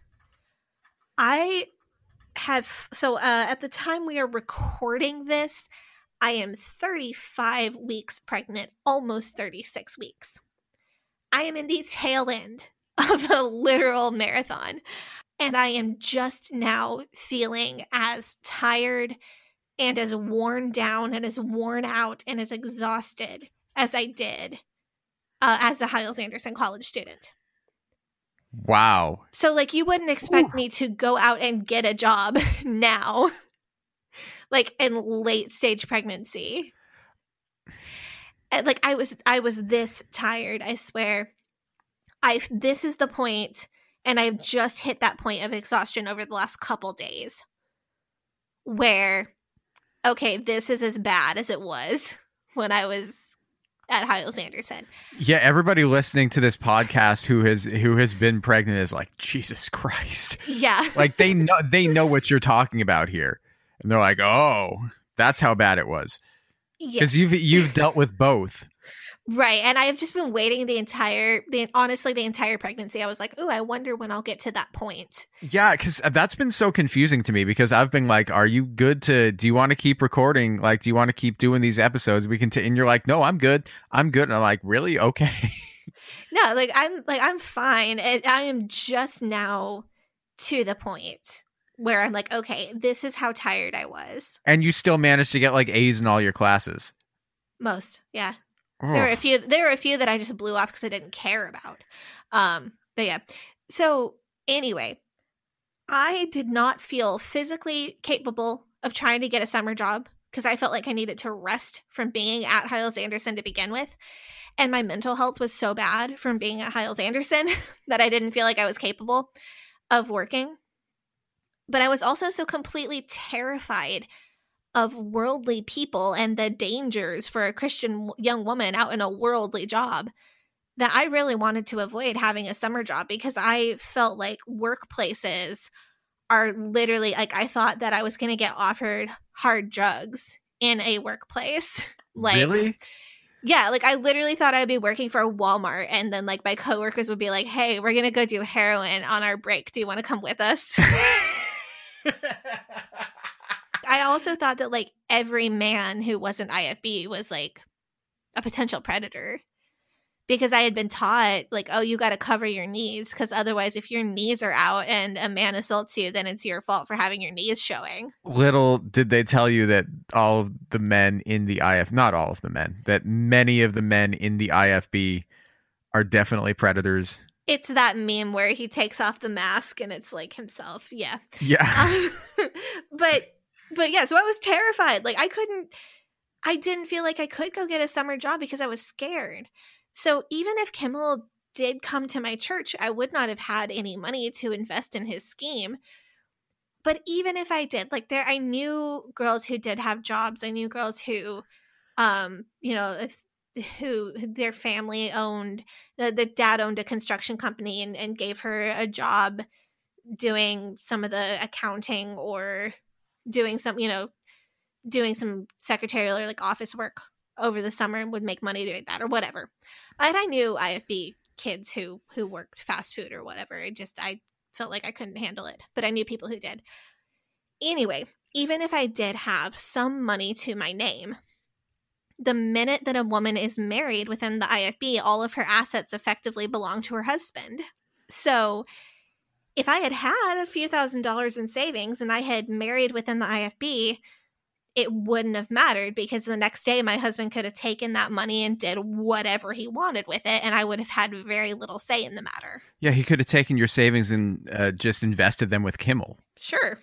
I have so uh, at the time we are recording this, I am 35 weeks pregnant, almost 36 weeks. I am in the tail end of a literal marathon, and I am just now feeling as tired and as worn down and as worn out and as exhausted as I did uh, as a Hyles Anderson college student. Wow. So, like, you wouldn't expect Ooh. me to go out and get a job now, like in late stage pregnancy. And, like, I was, I was this tired. I swear. I this is the point, and I've just hit that point of exhaustion over the last couple days, where, okay, this is as bad as it was when I was at Hyles Anderson. Yeah, everybody listening to this podcast who has who has been pregnant is like, Jesus Christ. Yeah. like they know they know what you're talking about here. And they're like, "Oh, that's how bad it was." Because Yes. you've you've dealt with both. Right. And I have just been waiting the entire the honestly the entire pregnancy. I was like, "Oh, I wonder when I'll get to that point." Yeah, because uh, that's been so confusing to me because I've been like, "Are you good to? Do you want to keep recording? Like, do you want to keep doing these episodes? We can." T-? And you're like, "No, I'm good. I'm good." And I'm like, "Really? Okay." No, like I'm like I'm fine. And I am just now to the point where I'm like, "Okay, this is how tired I was." and you still managed to get like A's in all your classes. Most. Yeah. There were a few there were a few that I just blew off because I didn't care about. Um, but yeah. So anyway, I did not feel physically capable of trying to get a summer job because I felt like I needed to rest from being at Hyles Anderson to begin with. And my mental health was so bad from being at Hyles Anderson that I didn't feel like I was capable of working. But I was also so completely terrified of worldly people and the dangers for a Christian young woman out in a worldly job that I really wanted to avoid having a summer job because I felt like workplaces are literally like I thought that I was going to get offered hard drugs in a workplace. like really? yeah, like I literally thought I'd be working for Walmart and then like my coworkers would be like, "Hey, we're going to go do heroin on our break. Do you want to come with us?" I also thought that like every man who wasn't IFB was like a potential predator because I had been taught like, oh, you got to cover your knees because otherwise, if your knees are out and a man assaults you, then it's your fault for having your knees showing. Little did they tell you that all of the men in the IF, not all of the men, that many of the men in the IFB are definitely predators. It's that meme where he takes off the mask and it's like himself. Yeah. Yeah. Um, but but yeah, so I was terrified. Like I couldn't I didn't feel like I could go get a summer job because I was scared. So even if Kimmel did come to my church, I would not have had any money to invest in his scheme. But even if I did, like there I knew girls who did have jobs. I knew girls who um, you know, if who their family owned the, the dad owned a construction company and, and gave her a job doing some of the accounting or doing some you know doing some secretarial or like office work over the summer and would make money doing that or whatever. And i knew ifb kids who who worked fast food or whatever. It just i felt like i couldn't handle it but i knew people who did. Anyway even if i did have some money to my name the minute that a woman is married within the ifb all of her assets effectively belong to her husband. So if I had had a few thousand dollars in savings and I had married within the IFB, it wouldn't have mattered because the next day my husband could have taken that money and did whatever he wanted with it, and I would have had very little say in the matter. yeah, he could have taken your savings and uh, just invested them with Kimmel. Sure.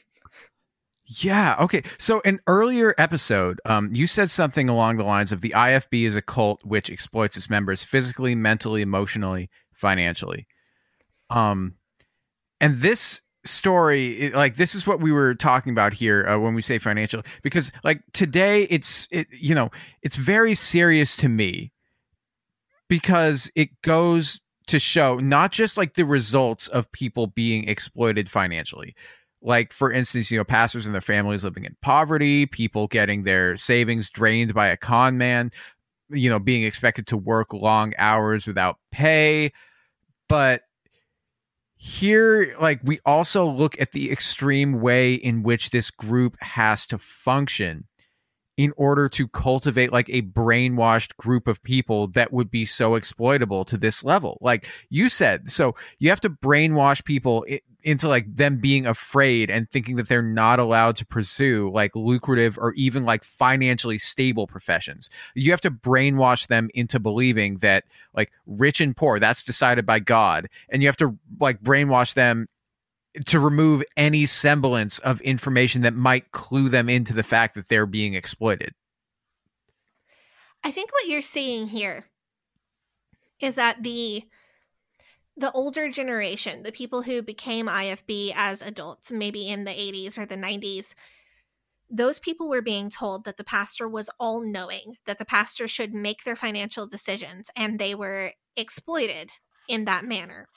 Yeah. Okay. So, an earlier episode, um, you said something along the lines of the IFB is a cult which exploits its members physically, mentally, emotionally, financially. Um, and this story, like, this is what we were talking about here uh, when we say financial, because, like, today it's, it, you know, it's very serious to me because it goes to show not just like the results of people being exploited financially. Like for instance you know pastors and their families living in poverty people getting their savings drained by a con man you know being expected to work long hours without pay. But here like we also look at the extreme way in which this group has to function in order to cultivate like a brainwashed group of people that would be so exploitable to this level. Like you said so you have to brainwash people into like them being afraid and thinking that they're not allowed to pursue like lucrative or even like financially stable professions. You have to brainwash them into believing that like rich and poor that's decided by god. And you have to like brainwash them to remove any semblance of information that might clue them into the fact that they're being exploited. I think what you're seeing here is that the the older generation, the people who became IFB as adults, maybe in the 80s or the 90s, those people were being told that the pastor was all knowing, that the pastor should make their financial decisions, and they were exploited in that manner.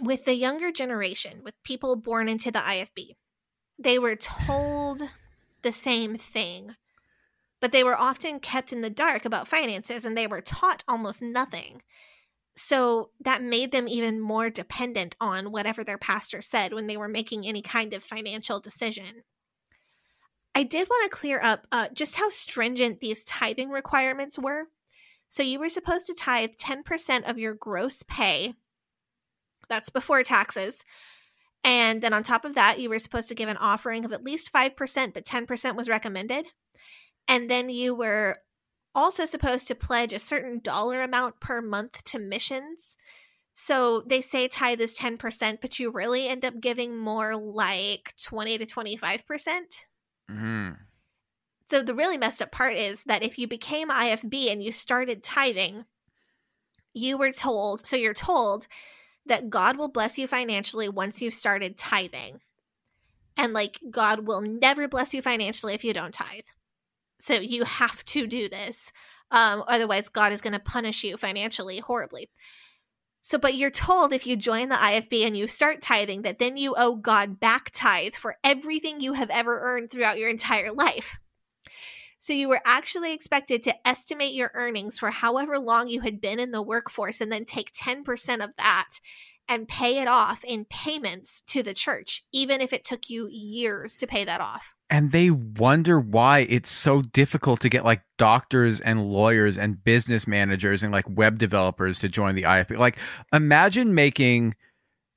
With the younger generation, with people born into the IFB, they were told the same thing, but they were often kept in the dark about finances and they were taught almost nothing. So that made them even more dependent on whatever their pastor said when they were making any kind of financial decision. I did want to clear up uh, just how stringent these tithing requirements were. So you were supposed to tithe 10% of your gross pay. That's before taxes. And then on top of that, you were supposed to give an offering of at least 5%, but 10% was recommended. And then you were also supposed to pledge a certain dollar amount per month to missions. So they say tithe this 10%, but you really end up giving more like 20 to 25%. percent hmm So the really messed up part is that if you became IFB and you started tithing, you were told, so you're told that God will bless you financially once you've started tithing. And like God will never bless you financially if you don't tithe. So you have to do this. Um, otherwise, God is going to punish you financially horribly. So, but you're told if you join the IFB and you start tithing that then you owe God back tithe for everything you have ever earned throughout your entire life. So you were actually expected to estimate your earnings for however long you had been in the workforce and then take 10% of that and pay it off in payments to the church, even if it took you years to pay that off. And they wonder why it's so difficult to get like doctors and lawyers and business managers and like web developers to join the IFB. Like, imagine making,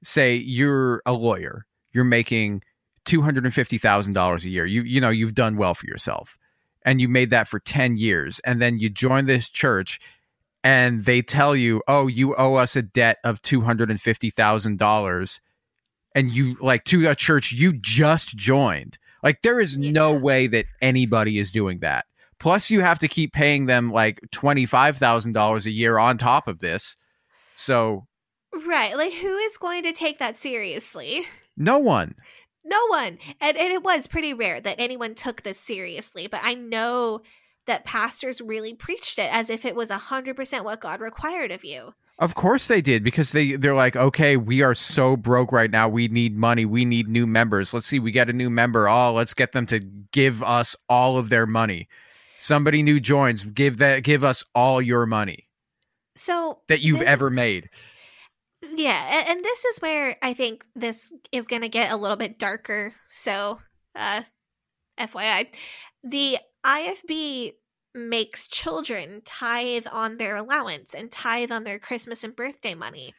say, you're a lawyer, you're making two hundred and fifty thousand dollars a year. You you know you've done well for yourself, and you made that for ten years, and then you join this church, and they tell you, oh, you owe us a debt of two hundred and fifty thousand dollars, and you like to a church you just joined. Like there is no way that anybody is doing that. Plus, you have to keep paying them like twenty five thousand dollars a year on top of this. So Right. Like, who is going to take that seriously? no one. No one. And, and it was pretty rare that anyone took this seriously, but I know that pastors really preached it as if it was 100% what God required of you. Of course they did because they they're like, okay, we are so broke right now. We need money. We need new members. Let's see, we get a new member. Oh, let's get them to give us all of their money. Somebody new joins. Give that. Give us all your money So that you've this- ever made. Yeah, and, this is where I think this is going to get a little bit darker. So, uh, FYI, the IFB makes children tithe on their allowance and tithe on their Christmas and birthday money,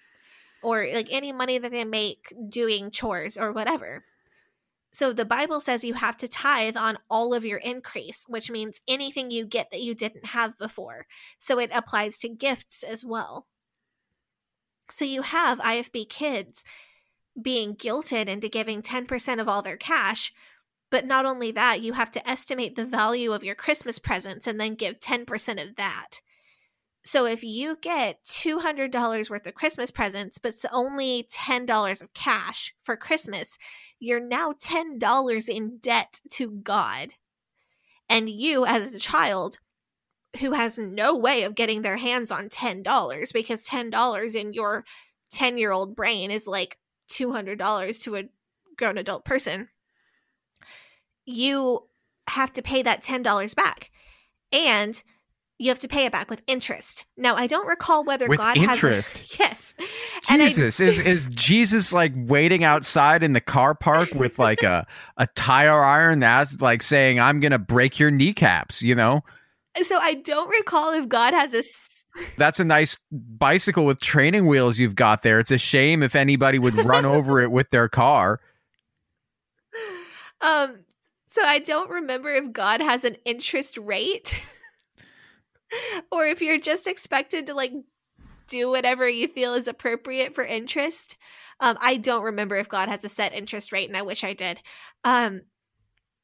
or like any money that they make doing chores or whatever. So the Bible says you have to tithe on all of your increase, which means anything you get that you didn't have before. So it applies to gifts as well. So you have IFB kids being guilted into giving 10% of all their cash. But not only that, you have to estimate the value of your Christmas presents and then give 10% of that. So if you get $200 worth of Christmas presents, but it's only $10 of cash for Christmas, you're now $10 in debt to God. And you, as a child, who has no way of getting their hands on $10 because $10 in your 10 year old brain is like $200 to a grown adult person, you have to pay that $10 back. And you have to pay it back with interest. Now, I don't recall whether With God interest? has. yes. And I- Jesus is is Jesus like waiting outside in the car park with like a a tire iron that's like saying I'm gonna break your kneecaps. You know, so I don't recall if God has a that's a nice bicycle with training wheels you've got there. It's a shame if anybody would run over it with their car. um so I don't remember if God has an interest rate or if you're just expected to like do whatever you feel is appropriate for interest. Um I don't remember if God has a set interest rate and I wish I did. Um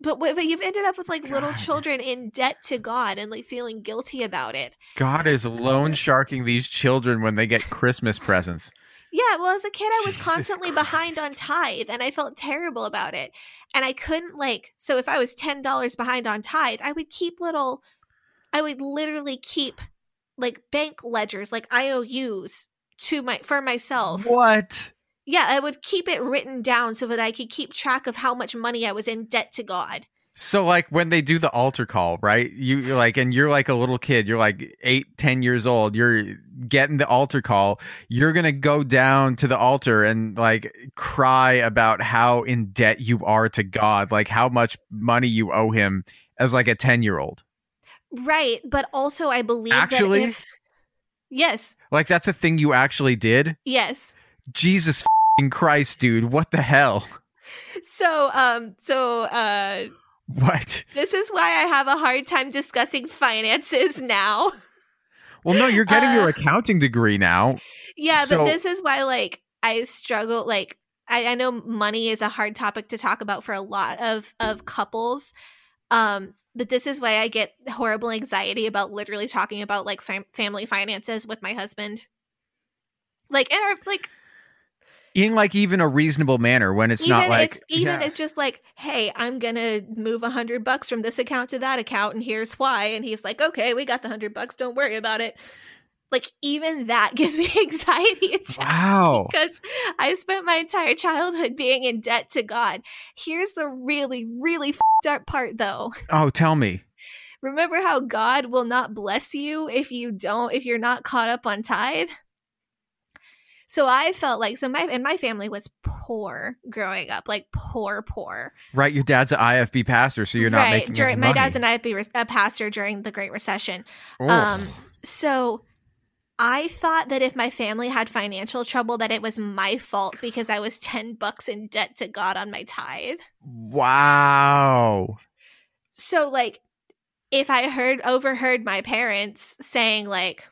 but but you've ended up with like little children in debt to God and like feeling guilty about it. God is loan sharking these children when they get Christmas presents. Yeah, well, as a kid, I was Jesus constantly behind on tithe, and I felt terrible about it. And I couldn't like, so if I was ten dollars behind on tithe, I would keep little, I would literally keep like bank ledgers, like IOUs, to my for myself. What? Yeah, I would keep it written down so that I could keep track of how much money I was in debt to God. So like when they do the altar call, right? You you're like, and you're like a little kid. You're like eight, ten years old. You're getting the altar call. You're gonna go down to the altar and like cry about how in debt you are to God, like how much money you owe Him as like a ten year old. Right, but also I believe Actually? that if yes, Like that's a thing you actually did. yes. Jesus fing Christ, dude! What the hell? So um, so uh, What? this is why I have a hard time discussing finances now. Well, no, you're getting your Uh, accounting degree now. Yeah, So- but this is why like I struggle like I, I know money is a hard topic to talk about for a lot of of couples. Um but this is why I get horrible anxiety about literally talking about like fam- family finances with my husband. Like and our, like In like even a reasonable manner when it's even not like it's even yeah. it's just like, hey, I'm gonna move a hundred bucks from this account to that account, and here's why. And he's like, okay, we got the hundred bucks. Don't worry about it. Like even that gives me anxiety attacks Wow. because I spent my entire childhood being in debt to God. Here's the really, really f***ed up part, though. Oh, tell me. Remember how God will not bless you if you don't, if you're not caught up on tithe? So I felt like so my and my family was poor growing up, like poor, poor. Right, your dad's an IFB pastor, so you're not making during, my money. dad's an IFB re- a pastor during the Great Recession. Oh. Um, so I thought that if my family had financial trouble, that it was my fault because I was ten bucks in debt to God on my tithe. wow. So like, if I heard overheard my parents saying like,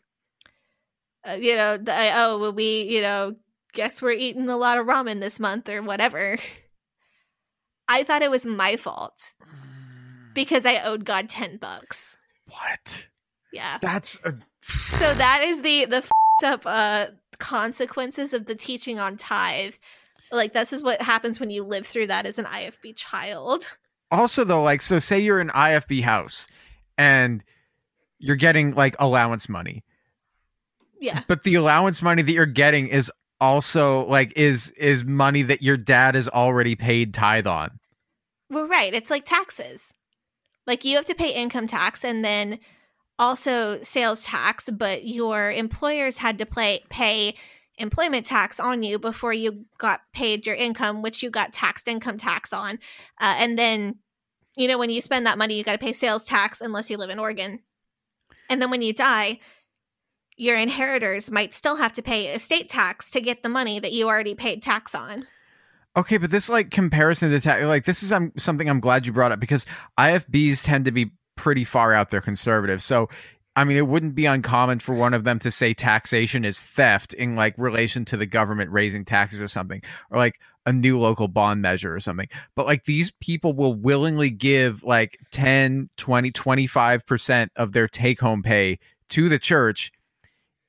uh, you know, the, oh, well, we, you know, guess we're eating a lot of ramen this month or whatever. I thought it was my fault because I owed God ten bucks. What? Yeah. That's a, So that is the the f***ed up uh consequences of the teaching on tithe. Like this is what happens when you live through that as an IFB child. also though like so say you're an IFB house and you're getting like allowance money. Yeah. But the allowance money that you're getting is also like is is money that your dad has already paid tithe on. Well, right. It's like taxes. Like you have to pay income tax and then also sales tax, but your employers had to play, pay employment tax on you before you got paid your income, which you got taxed income tax on. Uh, and then, you know, when you spend that money, you got to pay sales tax unless you live in Oregon. And then when you die, your inheritors might still have to pay estate tax to get the money that you already paid tax on. Okay, but this like comparison to tax, like this is um, something I'm glad you brought up because IFBs tend to be pretty far out there conservative. So, I mean, it wouldn't be uncommon for one of them to say taxation is theft in like relation to the government raising taxes or something, or like a new local bond measure or something. But like these people will willingly give like 10, 20, 25% of their take home pay to the church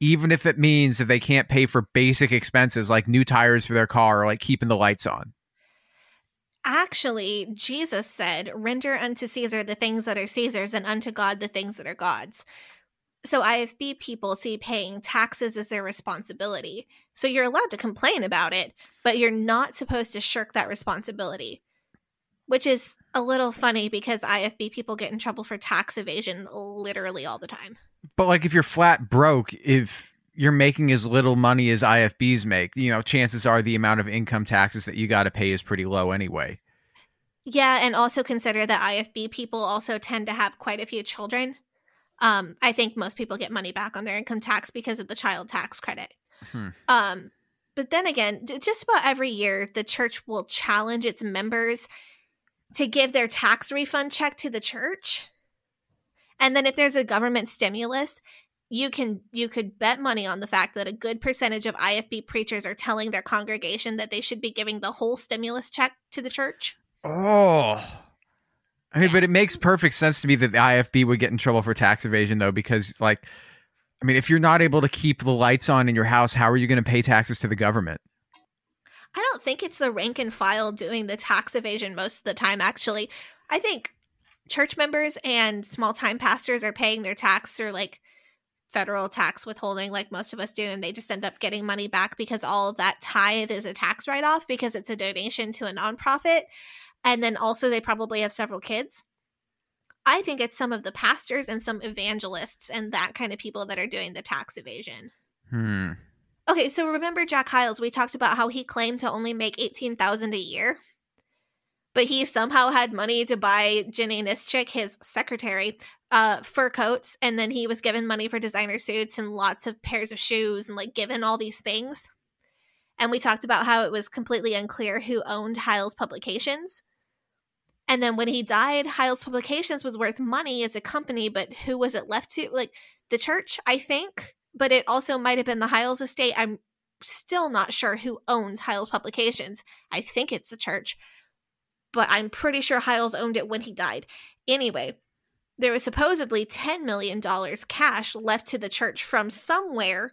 even if it means that they can't pay for basic expenses like new tires for their car or like keeping the lights on. Actually, Jesus said, Render unto Caesar the things that are Caesar's, and unto God the things that are God's. So IFB people see paying taxes as their responsibility. So you're allowed to complain about it, but you're not supposed to shirk that responsibility. Which is a little funny because IFB people get in trouble for tax evasion literally all the time. But like if you're flat broke, if you're making as little money as IFBs make, you know, chances are the amount of income taxes that you got to pay is pretty low anyway. Yeah, and also consider that IFB people also tend to have quite a few children. Um, I think most people get money back on their income tax because of the child tax credit. Hmm. Um, but then again, just about every year, the church will challenge its members to give their tax refund check to the church. And then if there's a government stimulus, you can you could bet money on the fact that a good percentage of IFB preachers are telling their congregation that they should be giving the whole stimulus check to the church. Oh. I mean, but it makes perfect sense to me that the IFB would get in trouble for tax evasion, though, because, like, I mean, if you're not able to keep the lights on in your house, how are you going to pay taxes to the government? I don't think it's the rank and file doing the tax evasion most of the time, actually. I think church members and small time pastors are paying their tax through like federal tax withholding, like most of us do, and they just end up getting money back because all of that tithe is a tax write off because it's a donation to a nonprofit. And then also, they probably have several kids. I think it's some of the pastors and some evangelists and that kind of people that are doing the tax evasion. Hmm. Okay, so remember Jack Hyles? We talked about how he claimed to only make eighteen thousand a year, but he somehow had money to buy Jenny Nischik, his secretary, uh, fur coats, and then he was given money for designer suits and lots of pairs of shoes and like given all these things. And we talked about how it was completely unclear who owned Hyles Publications. And then when he died, Hyles Publications was worth money as a company, but who was it left to? Like the church, I think, but it also might have been the Hyles estate. I'm still not sure who owns Hyles Publications. I think it's the church, but I'm pretty sure Hyles owned it when he died. Anyway, there was supposedly $10 million cash left to the church from somewhere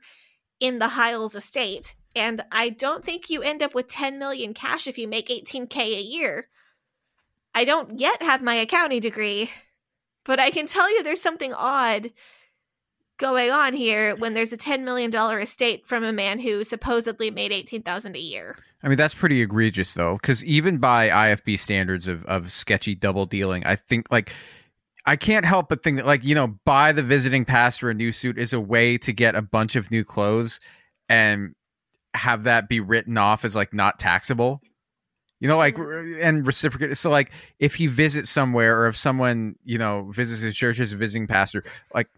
in the Hyles estate. And I don't think you end up with 10 million cash if you make 18k a year. I don't yet have my accounting degree, but I can tell you there's something odd going on here when there's a $10 million estate from a man who supposedly made 18000 a year. I mean, that's pretty egregious, though, because even by IFB standards of, of sketchy double dealing, I think, like, I can't help but think that, like, you know, buy the visiting pastor a new suit is a way to get a bunch of new clothes and have that be written off as, like, not taxable. You know, like, mm-hmm. and reciprocate. So, like, if he visits somewhere or if someone, you know, visits a church as a visiting pastor, like,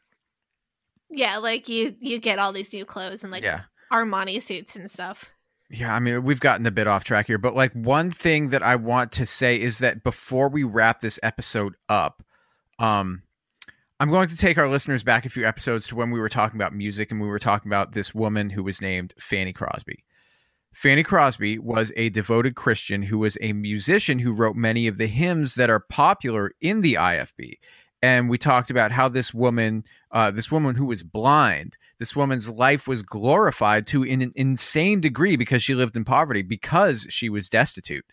Yeah, like you you get all these new clothes and like Yeah. Armani suits and stuff. Yeah, I mean, we've gotten a bit off track here, but like one thing that I want to say is that before we wrap this episode up, um, I'm going to take our listeners back a few episodes to when we were talking about music and we were talking about this woman who was named Fanny Crosby. Fanny Crosby was a devoted Christian who was a musician who wrote many of the hymns that are popular in the IFB. And we talked about how this woman, uh, this woman who was blind, this woman's life was glorified to an insane degree because she lived in poverty, because she was destitute.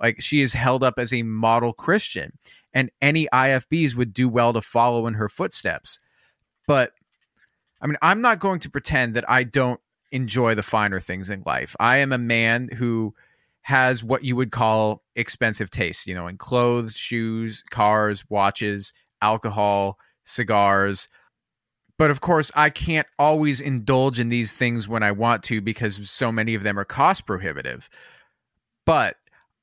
Like she is held up as a model Christian, and any IFBs would do well to follow in her footsteps. But I mean, I'm not going to pretend that I don't enjoy the finer things in life. I am a man who has what you would call expensive taste, you know, in clothes, shoes, cars, watches, alcohol, cigars. But of course, I can't always indulge in these things when I want to because so many of them are cost prohibitive. But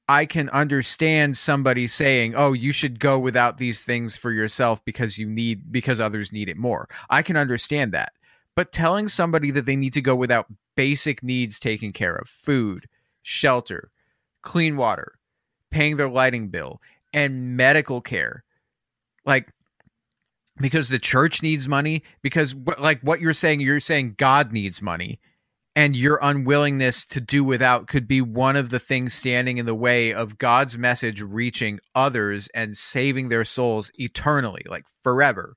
I can understand somebody saying, "Oh, you should go without these things for yourself because you need because others need it more." I can understand that. But telling somebody that they need to go without basic needs taken care of, food, shelter, clean water, paying their lighting bill, and medical care, like because the church needs money? Because like what you're saying you're saying god needs money and your unwillingness to do without could be one of the things standing in the way of god's message reaching others and saving their souls eternally like forever.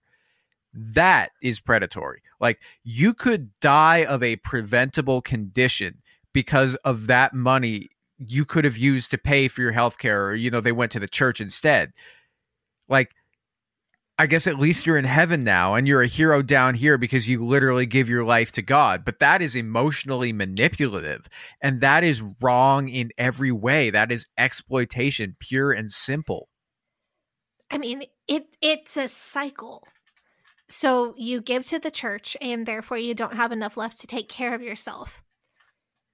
That is predatory. Like you could die of a preventable condition because of that money you could have used to pay for your health care or you know they went to the church instead. Like I guess at least you're in heaven now and you're a hero down here because you literally give your life to God. But that is emotionally manipulative and that is wrong in every way. That is exploitation, pure and simple. I mean, it it's a cycle. So you give to the church and therefore you don't have enough left to take care of yourself.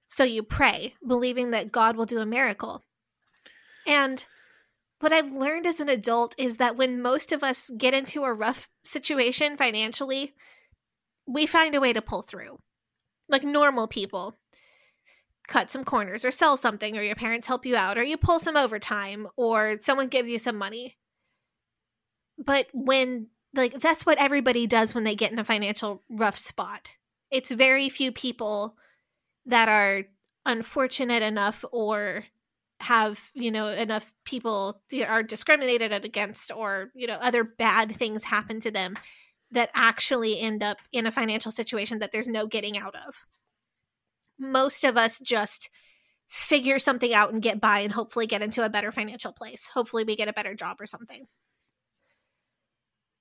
So you pray, believing that God will do a miracle. And what I've learned as an adult is that when most of us get into a rough situation financially, we find a way to pull through. Like normal people. Cut some corners or sell something, or your parents help you out, or you pull some overtime, or someone gives you some money. But when, like, that's what everybody does when they get in a financial rough spot. It's very few people that are unfortunate enough or have you know enough people are discriminated against or you know other bad things happen to them that actually end up in a financial situation that there's no getting out of. Most of us just figure something out and get by and hopefully get into a better financial place. Hopefully we get a better job or something.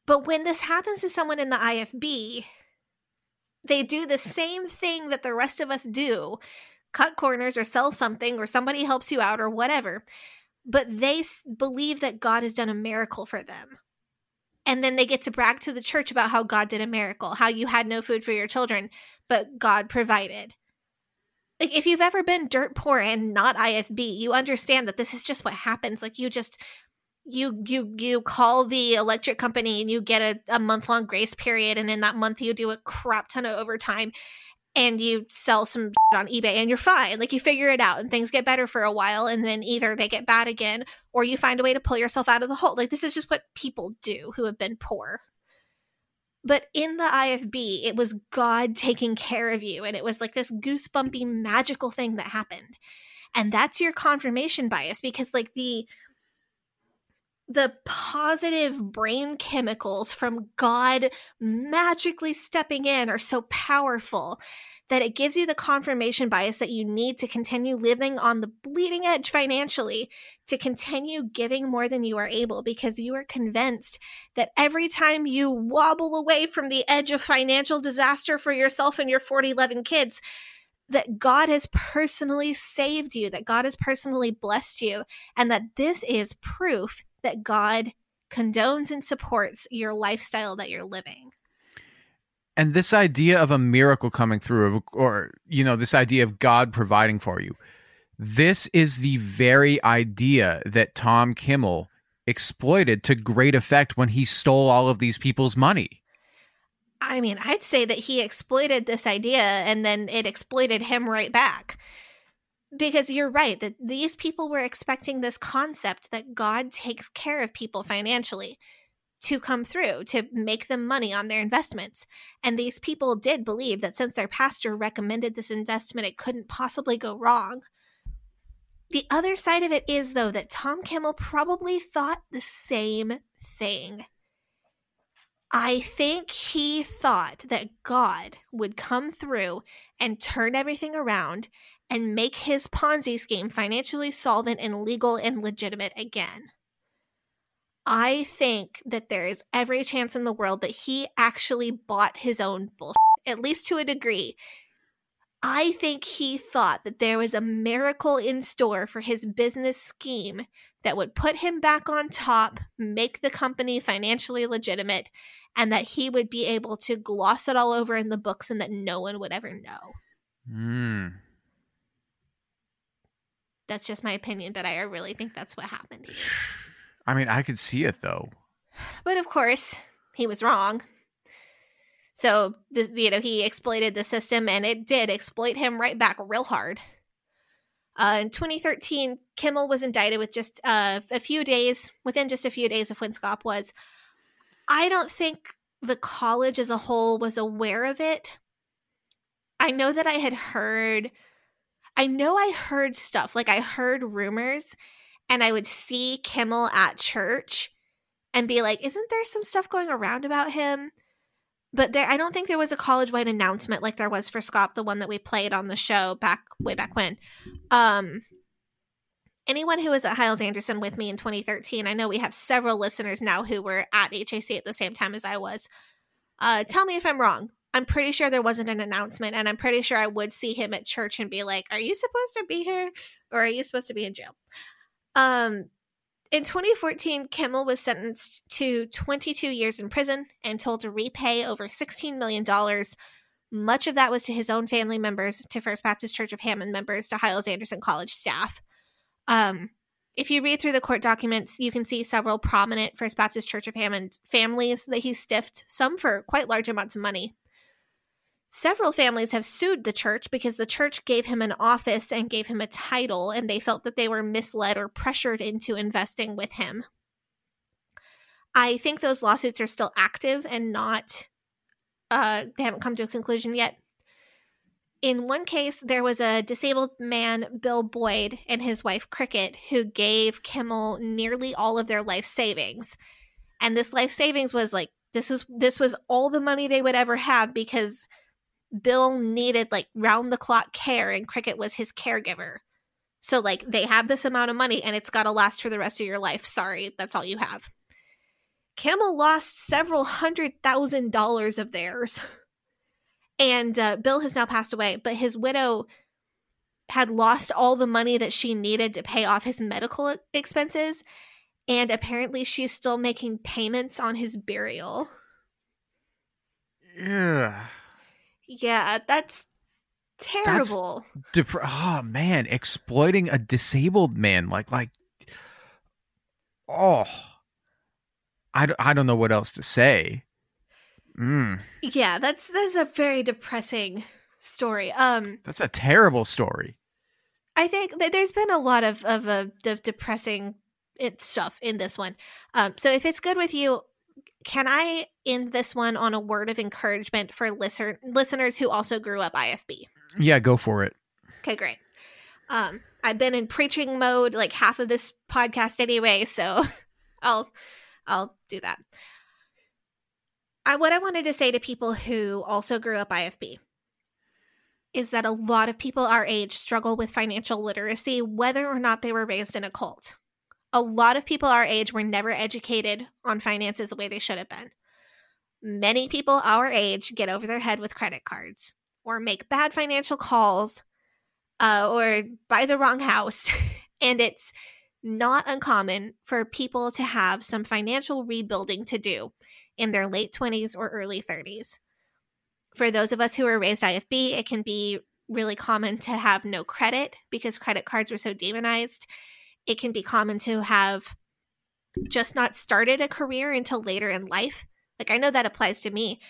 But when this happens to someone in the ifb they do the same thing that the rest of us do cut corners or sell something or somebody helps you out or whatever. But they believe that God has done a miracle for them. And then they get to brag to the church about how God did a miracle, how you had no food for your children, but God provided. Like if you've ever been dirt poor and not IFB, you understand that this is just what happens. Like you just you you you call the electric company and you get a, a month long grace period and in that month you do a crap ton of overtime and you sell some on eBay and you're fine. Like you figure it out and things get better for a while and then either they get bad again or you find a way to pull yourself out of the hole. Like this is just what people do who have been poor. But in the IFB, it was God taking care of you and it was like this goosebumpy magical thing that happened. And that's your confirmation bias because like the the positive brain chemicals from God magically stepping in are so powerful that it gives you the confirmation bias that you need to continue living on the bleeding edge financially, to continue giving more than you are able, because you are convinced that every time you wobble away from the edge of financial disaster for yourself and your 40, 11 kids, that God has personally saved you, that God has personally blessed you, and that this is proof that God condones and supports your lifestyle that you're living. And this idea of a miracle coming through, or, you know, this idea of God providing for you, this is the very idea that Tom Kimmel exploited to great effect when he stole all of these people's money. I mean, I'd say that he exploited this idea and then it exploited him right back because you're right that these people were expecting this concept that God takes care of people financially to come through to make them money on their investments. And these people did believe that since their pastor recommended this investment, it couldn't possibly go wrong. The other side of it is, though, that Tom Kimmel probably thought the same thing. I think he thought that God would come through and turn everything around and make his Ponzi scheme financially solvent and legal and legitimate again. I think that there is every chance in the world that he actually bought his own bullshit, at least to a degree. I think he thought that there was a miracle in store for his business scheme that would put him back on top, make the company financially legitimate, and that he would be able to gloss it all over in the books and that no one would ever know. Mm. That's just my opinion, but I really think that's what happened. I mean, I could see it though. But of course, he was wrong. So, the, you know, he exploited the system and it did exploit him right back real hard. Uh, in 2013, Kimmel was indicted with just uh, a few days, within just a few days of when Schaap was. I don't think the college as a whole was aware of it. I know that I had heard, I know I heard stuff, like I heard rumors, and I would see Kimmel at church and be like, isn't there some stuff going around about him? But there, I don't think there was a college wide announcement like there was for Schaap, the one that we played on the show back way back when. Um, anyone who was at Hyles Anderson with me in 2013, I know we have several listeners now who were at HAC at the same time as I was. Uh, tell me if I'm wrong. I'm pretty sure there wasn't an announcement, and I'm pretty sure I would see him at church and be like, "Are you supposed to be here, or are you supposed to be in jail?" Um, in 2014, Kimmel was sentenced to 22 years in prison and told to repay over $16 million. Much of that was to his own family members, to First Baptist Church of Hammond members, to Hyles Anderson College staff. Um, if you read through the court documents, you can see several prominent First Baptist Church of Hammond families that he stiffed, some for quite large amounts of money. Several families have sued the church because the church gave him an office and gave him a title, and they felt that they were misled or pressured into investing with him. I think those lawsuits are still active and not, uh, they haven't come to a conclusion yet. in one case, there was a disabled man, Bill Boyd, and his wife Cricket, who gave Kimmel nearly all of their life savings. And this life savings was like this was this was all the money they would ever have because Bill needed like round the clock care and Cricket was his caregiver. So like they have this amount of money and it's got to last for the rest of your life. Sorry, that's all you have. Kimmel lost several hundred thousand dollars of theirs. And uh, Bill has now passed away, but his widow had lost all the money that she needed to pay off his medical expenses. And apparently, she's still making payments on his burial. Yeah. Yeah, that's terrible. Dep- oh man, exploiting a disabled man like like oh I, d- I don't know what else to say. Mm, yeah, that's that's a very depressing story. Um that's a terrible story. I think that there's been a lot of of, uh, of depressing it stuff in this one. Um so if it's good with you, can I end this one on a word of encouragement for listener listeners who also grew up IFB? Yeah, go for it. Okay, great. Um, I've been in preaching mode like half of this podcast anyway, so I'll I'll do that. I, what I wanted to say to people who also grew up IFB is that a lot of people our age struggle with financial literacy, whether or not they were raised in a cult. A lot of people our age were never educated on finances the way they should have been. Many people our age get over their head with credit cards or make bad financial calls uh, or buy the wrong house. and it's not uncommon for people to have some financial rebuilding to do in their late 20s or early 30s. For those of us who were raised IFB, it can be really common to have no credit because credit cards were so demonized. It can be common to have just not started a career until later in life. Like I know that applies to me.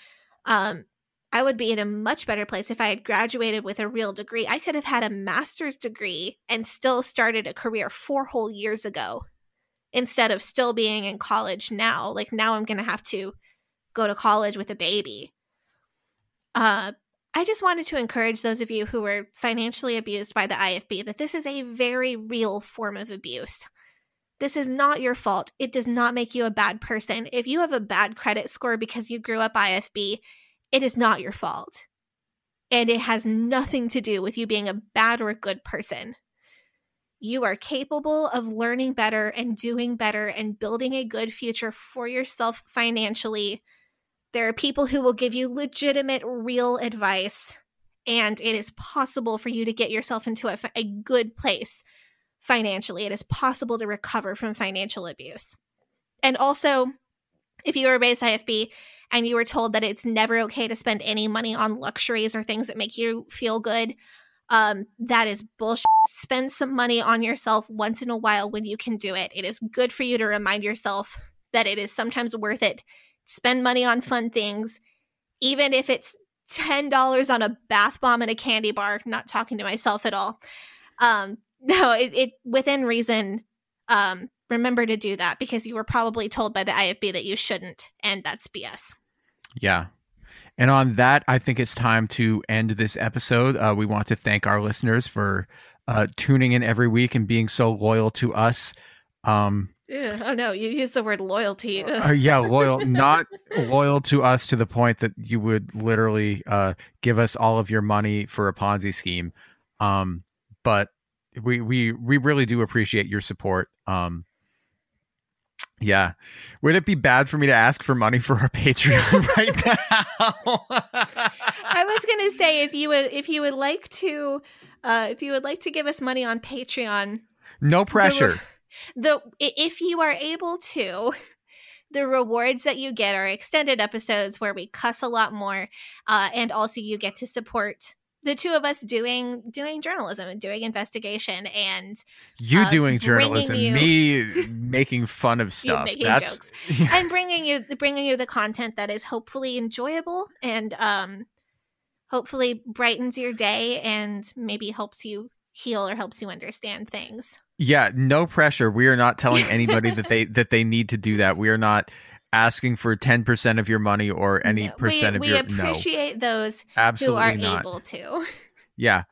Um, I would be in a much better place if I had graduated with a real degree. I could have had a master's degree and still started a career four whole years ago instead of still being in college now. Like now I'm going to have to go to college with a baby. Uh, I just wanted to encourage those of you who were financially abused by the IFB that this is a very real form of abuse. This is not your fault. It does not make you a bad person. If you have a bad credit score because you grew up IFB, it is not your fault. And it has nothing to do with you being a bad or a good person. You are capable of learning better and doing better and building a good future for yourself financially. There are people who will give you legitimate, real advice, and it is possible for you to get yourself into a, a good place financially. It is possible to recover from financial abuse. And also, if you are raised IFB and you were told that it's never okay to spend any money on luxuries or things that make you feel good, um, that is bullshit. Spend some money on yourself once in a while when you can do it. It is good for you to remind yourself that it is sometimes worth it. Spend money on fun things, even if it's $10 on a bath bomb and a candy bar. Not talking to myself at all. Um, no, it, it within reason. Um, remember to do that because you were probably told by the IFB that you shouldn't, and that's BS. Yeah. And on that, I think it's time to end this episode. Uh, we want to thank our listeners for uh, tuning in every week and being so loyal to us. Um, Ew, oh no, you use the word loyalty. uh, yeah, loyal, not loyal to us to the point that you would literally uh, give us all of your money for a Ponzi scheme. Um, but we we we really do appreciate your support. Um, yeah. Would it be bad for me to ask for money for our Patreon right now? I was gonna say if you would if you would like to uh if you would like to give us money on Patreon. No pressure. The, if you are able to, the rewards that you get are extended episodes where we cuss a lot more, uh, and also you get to support the two of us doing doing journalism and doing investigation and you uh, doing journalism you, me making fun of stuff making that's jokes. Yeah. and bringing you bringing you the content that is hopefully enjoyable and um hopefully brightens your day and maybe helps you heal or helps you understand things yeah no pressure we are not telling anybody that they that they need to do that we are not asking for 10% of your money or any no, percent we, of we your appreciate no. those Absolutely who are not. able to Yeah.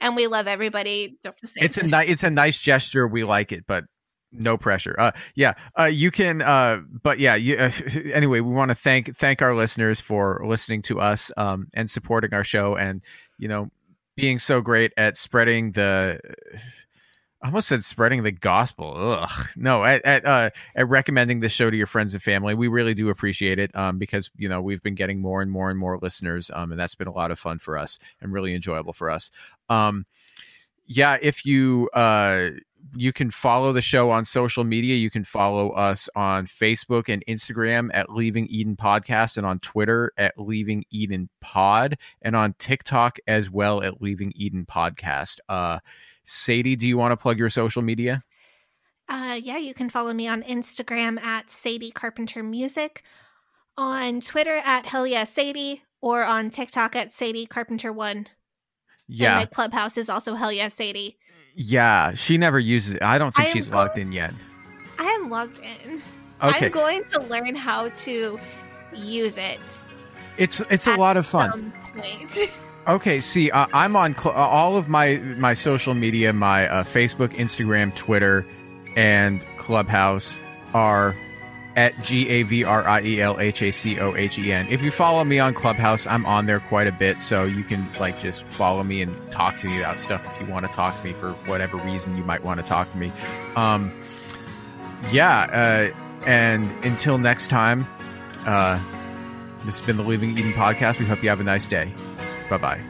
And we love everybody just the same. It's a ni- it's a nice gesture. We like it, but no pressure. Uh, yeah. Uh, you can. Uh, but yeah. You, uh, anyway, we want to thank thank our listeners for listening to us um, and supporting our show, and you know, being so great at spreading the. I almost said spreading the gospel. Ugh. No, at at, uh, at recommending the show to your friends and family. We really do appreciate it um, because you know we've been getting more and more and more listeners, um, and that's been a lot of fun for us and really enjoyable for us. Um, yeah, if you uh, you can follow the show on social media. You can follow us on Facebook and Instagram at Leaving Eden Podcast, and on Twitter at Leaving Eden Pod, and on TikTok as well at Leaving Eden Podcast. Uh, Sadie, do you want to plug your social media? Uh, yeah, you can follow me on Instagram at Sadie Carpenter Music, on Twitter at Hell Yeah Sadie, or on TikTok at Sadie Carpenter One. Yeah, and my clubhouse is also Hell Yeah Sadie. Yeah, she never uses it. I don't think I she's logged in yet. I am logged in. Okay. I'm going to learn how to use it. It's it's a lot of fun. Okay, see, uh, I'm on cl- uh, all of my my social media, my uh, Facebook, Instagram, Twitter, and Clubhouse are at G A V R I E L H A C O H E N. If you follow me on Clubhouse, I'm on there quite a bit, so you can like just follow me and talk to me about stuff if you want to talk to me for whatever reason you might want to talk to me. Um, yeah, uh, and until next time, uh, this has been the Leaving Eden podcast. We hope you have a nice day. Bye bye.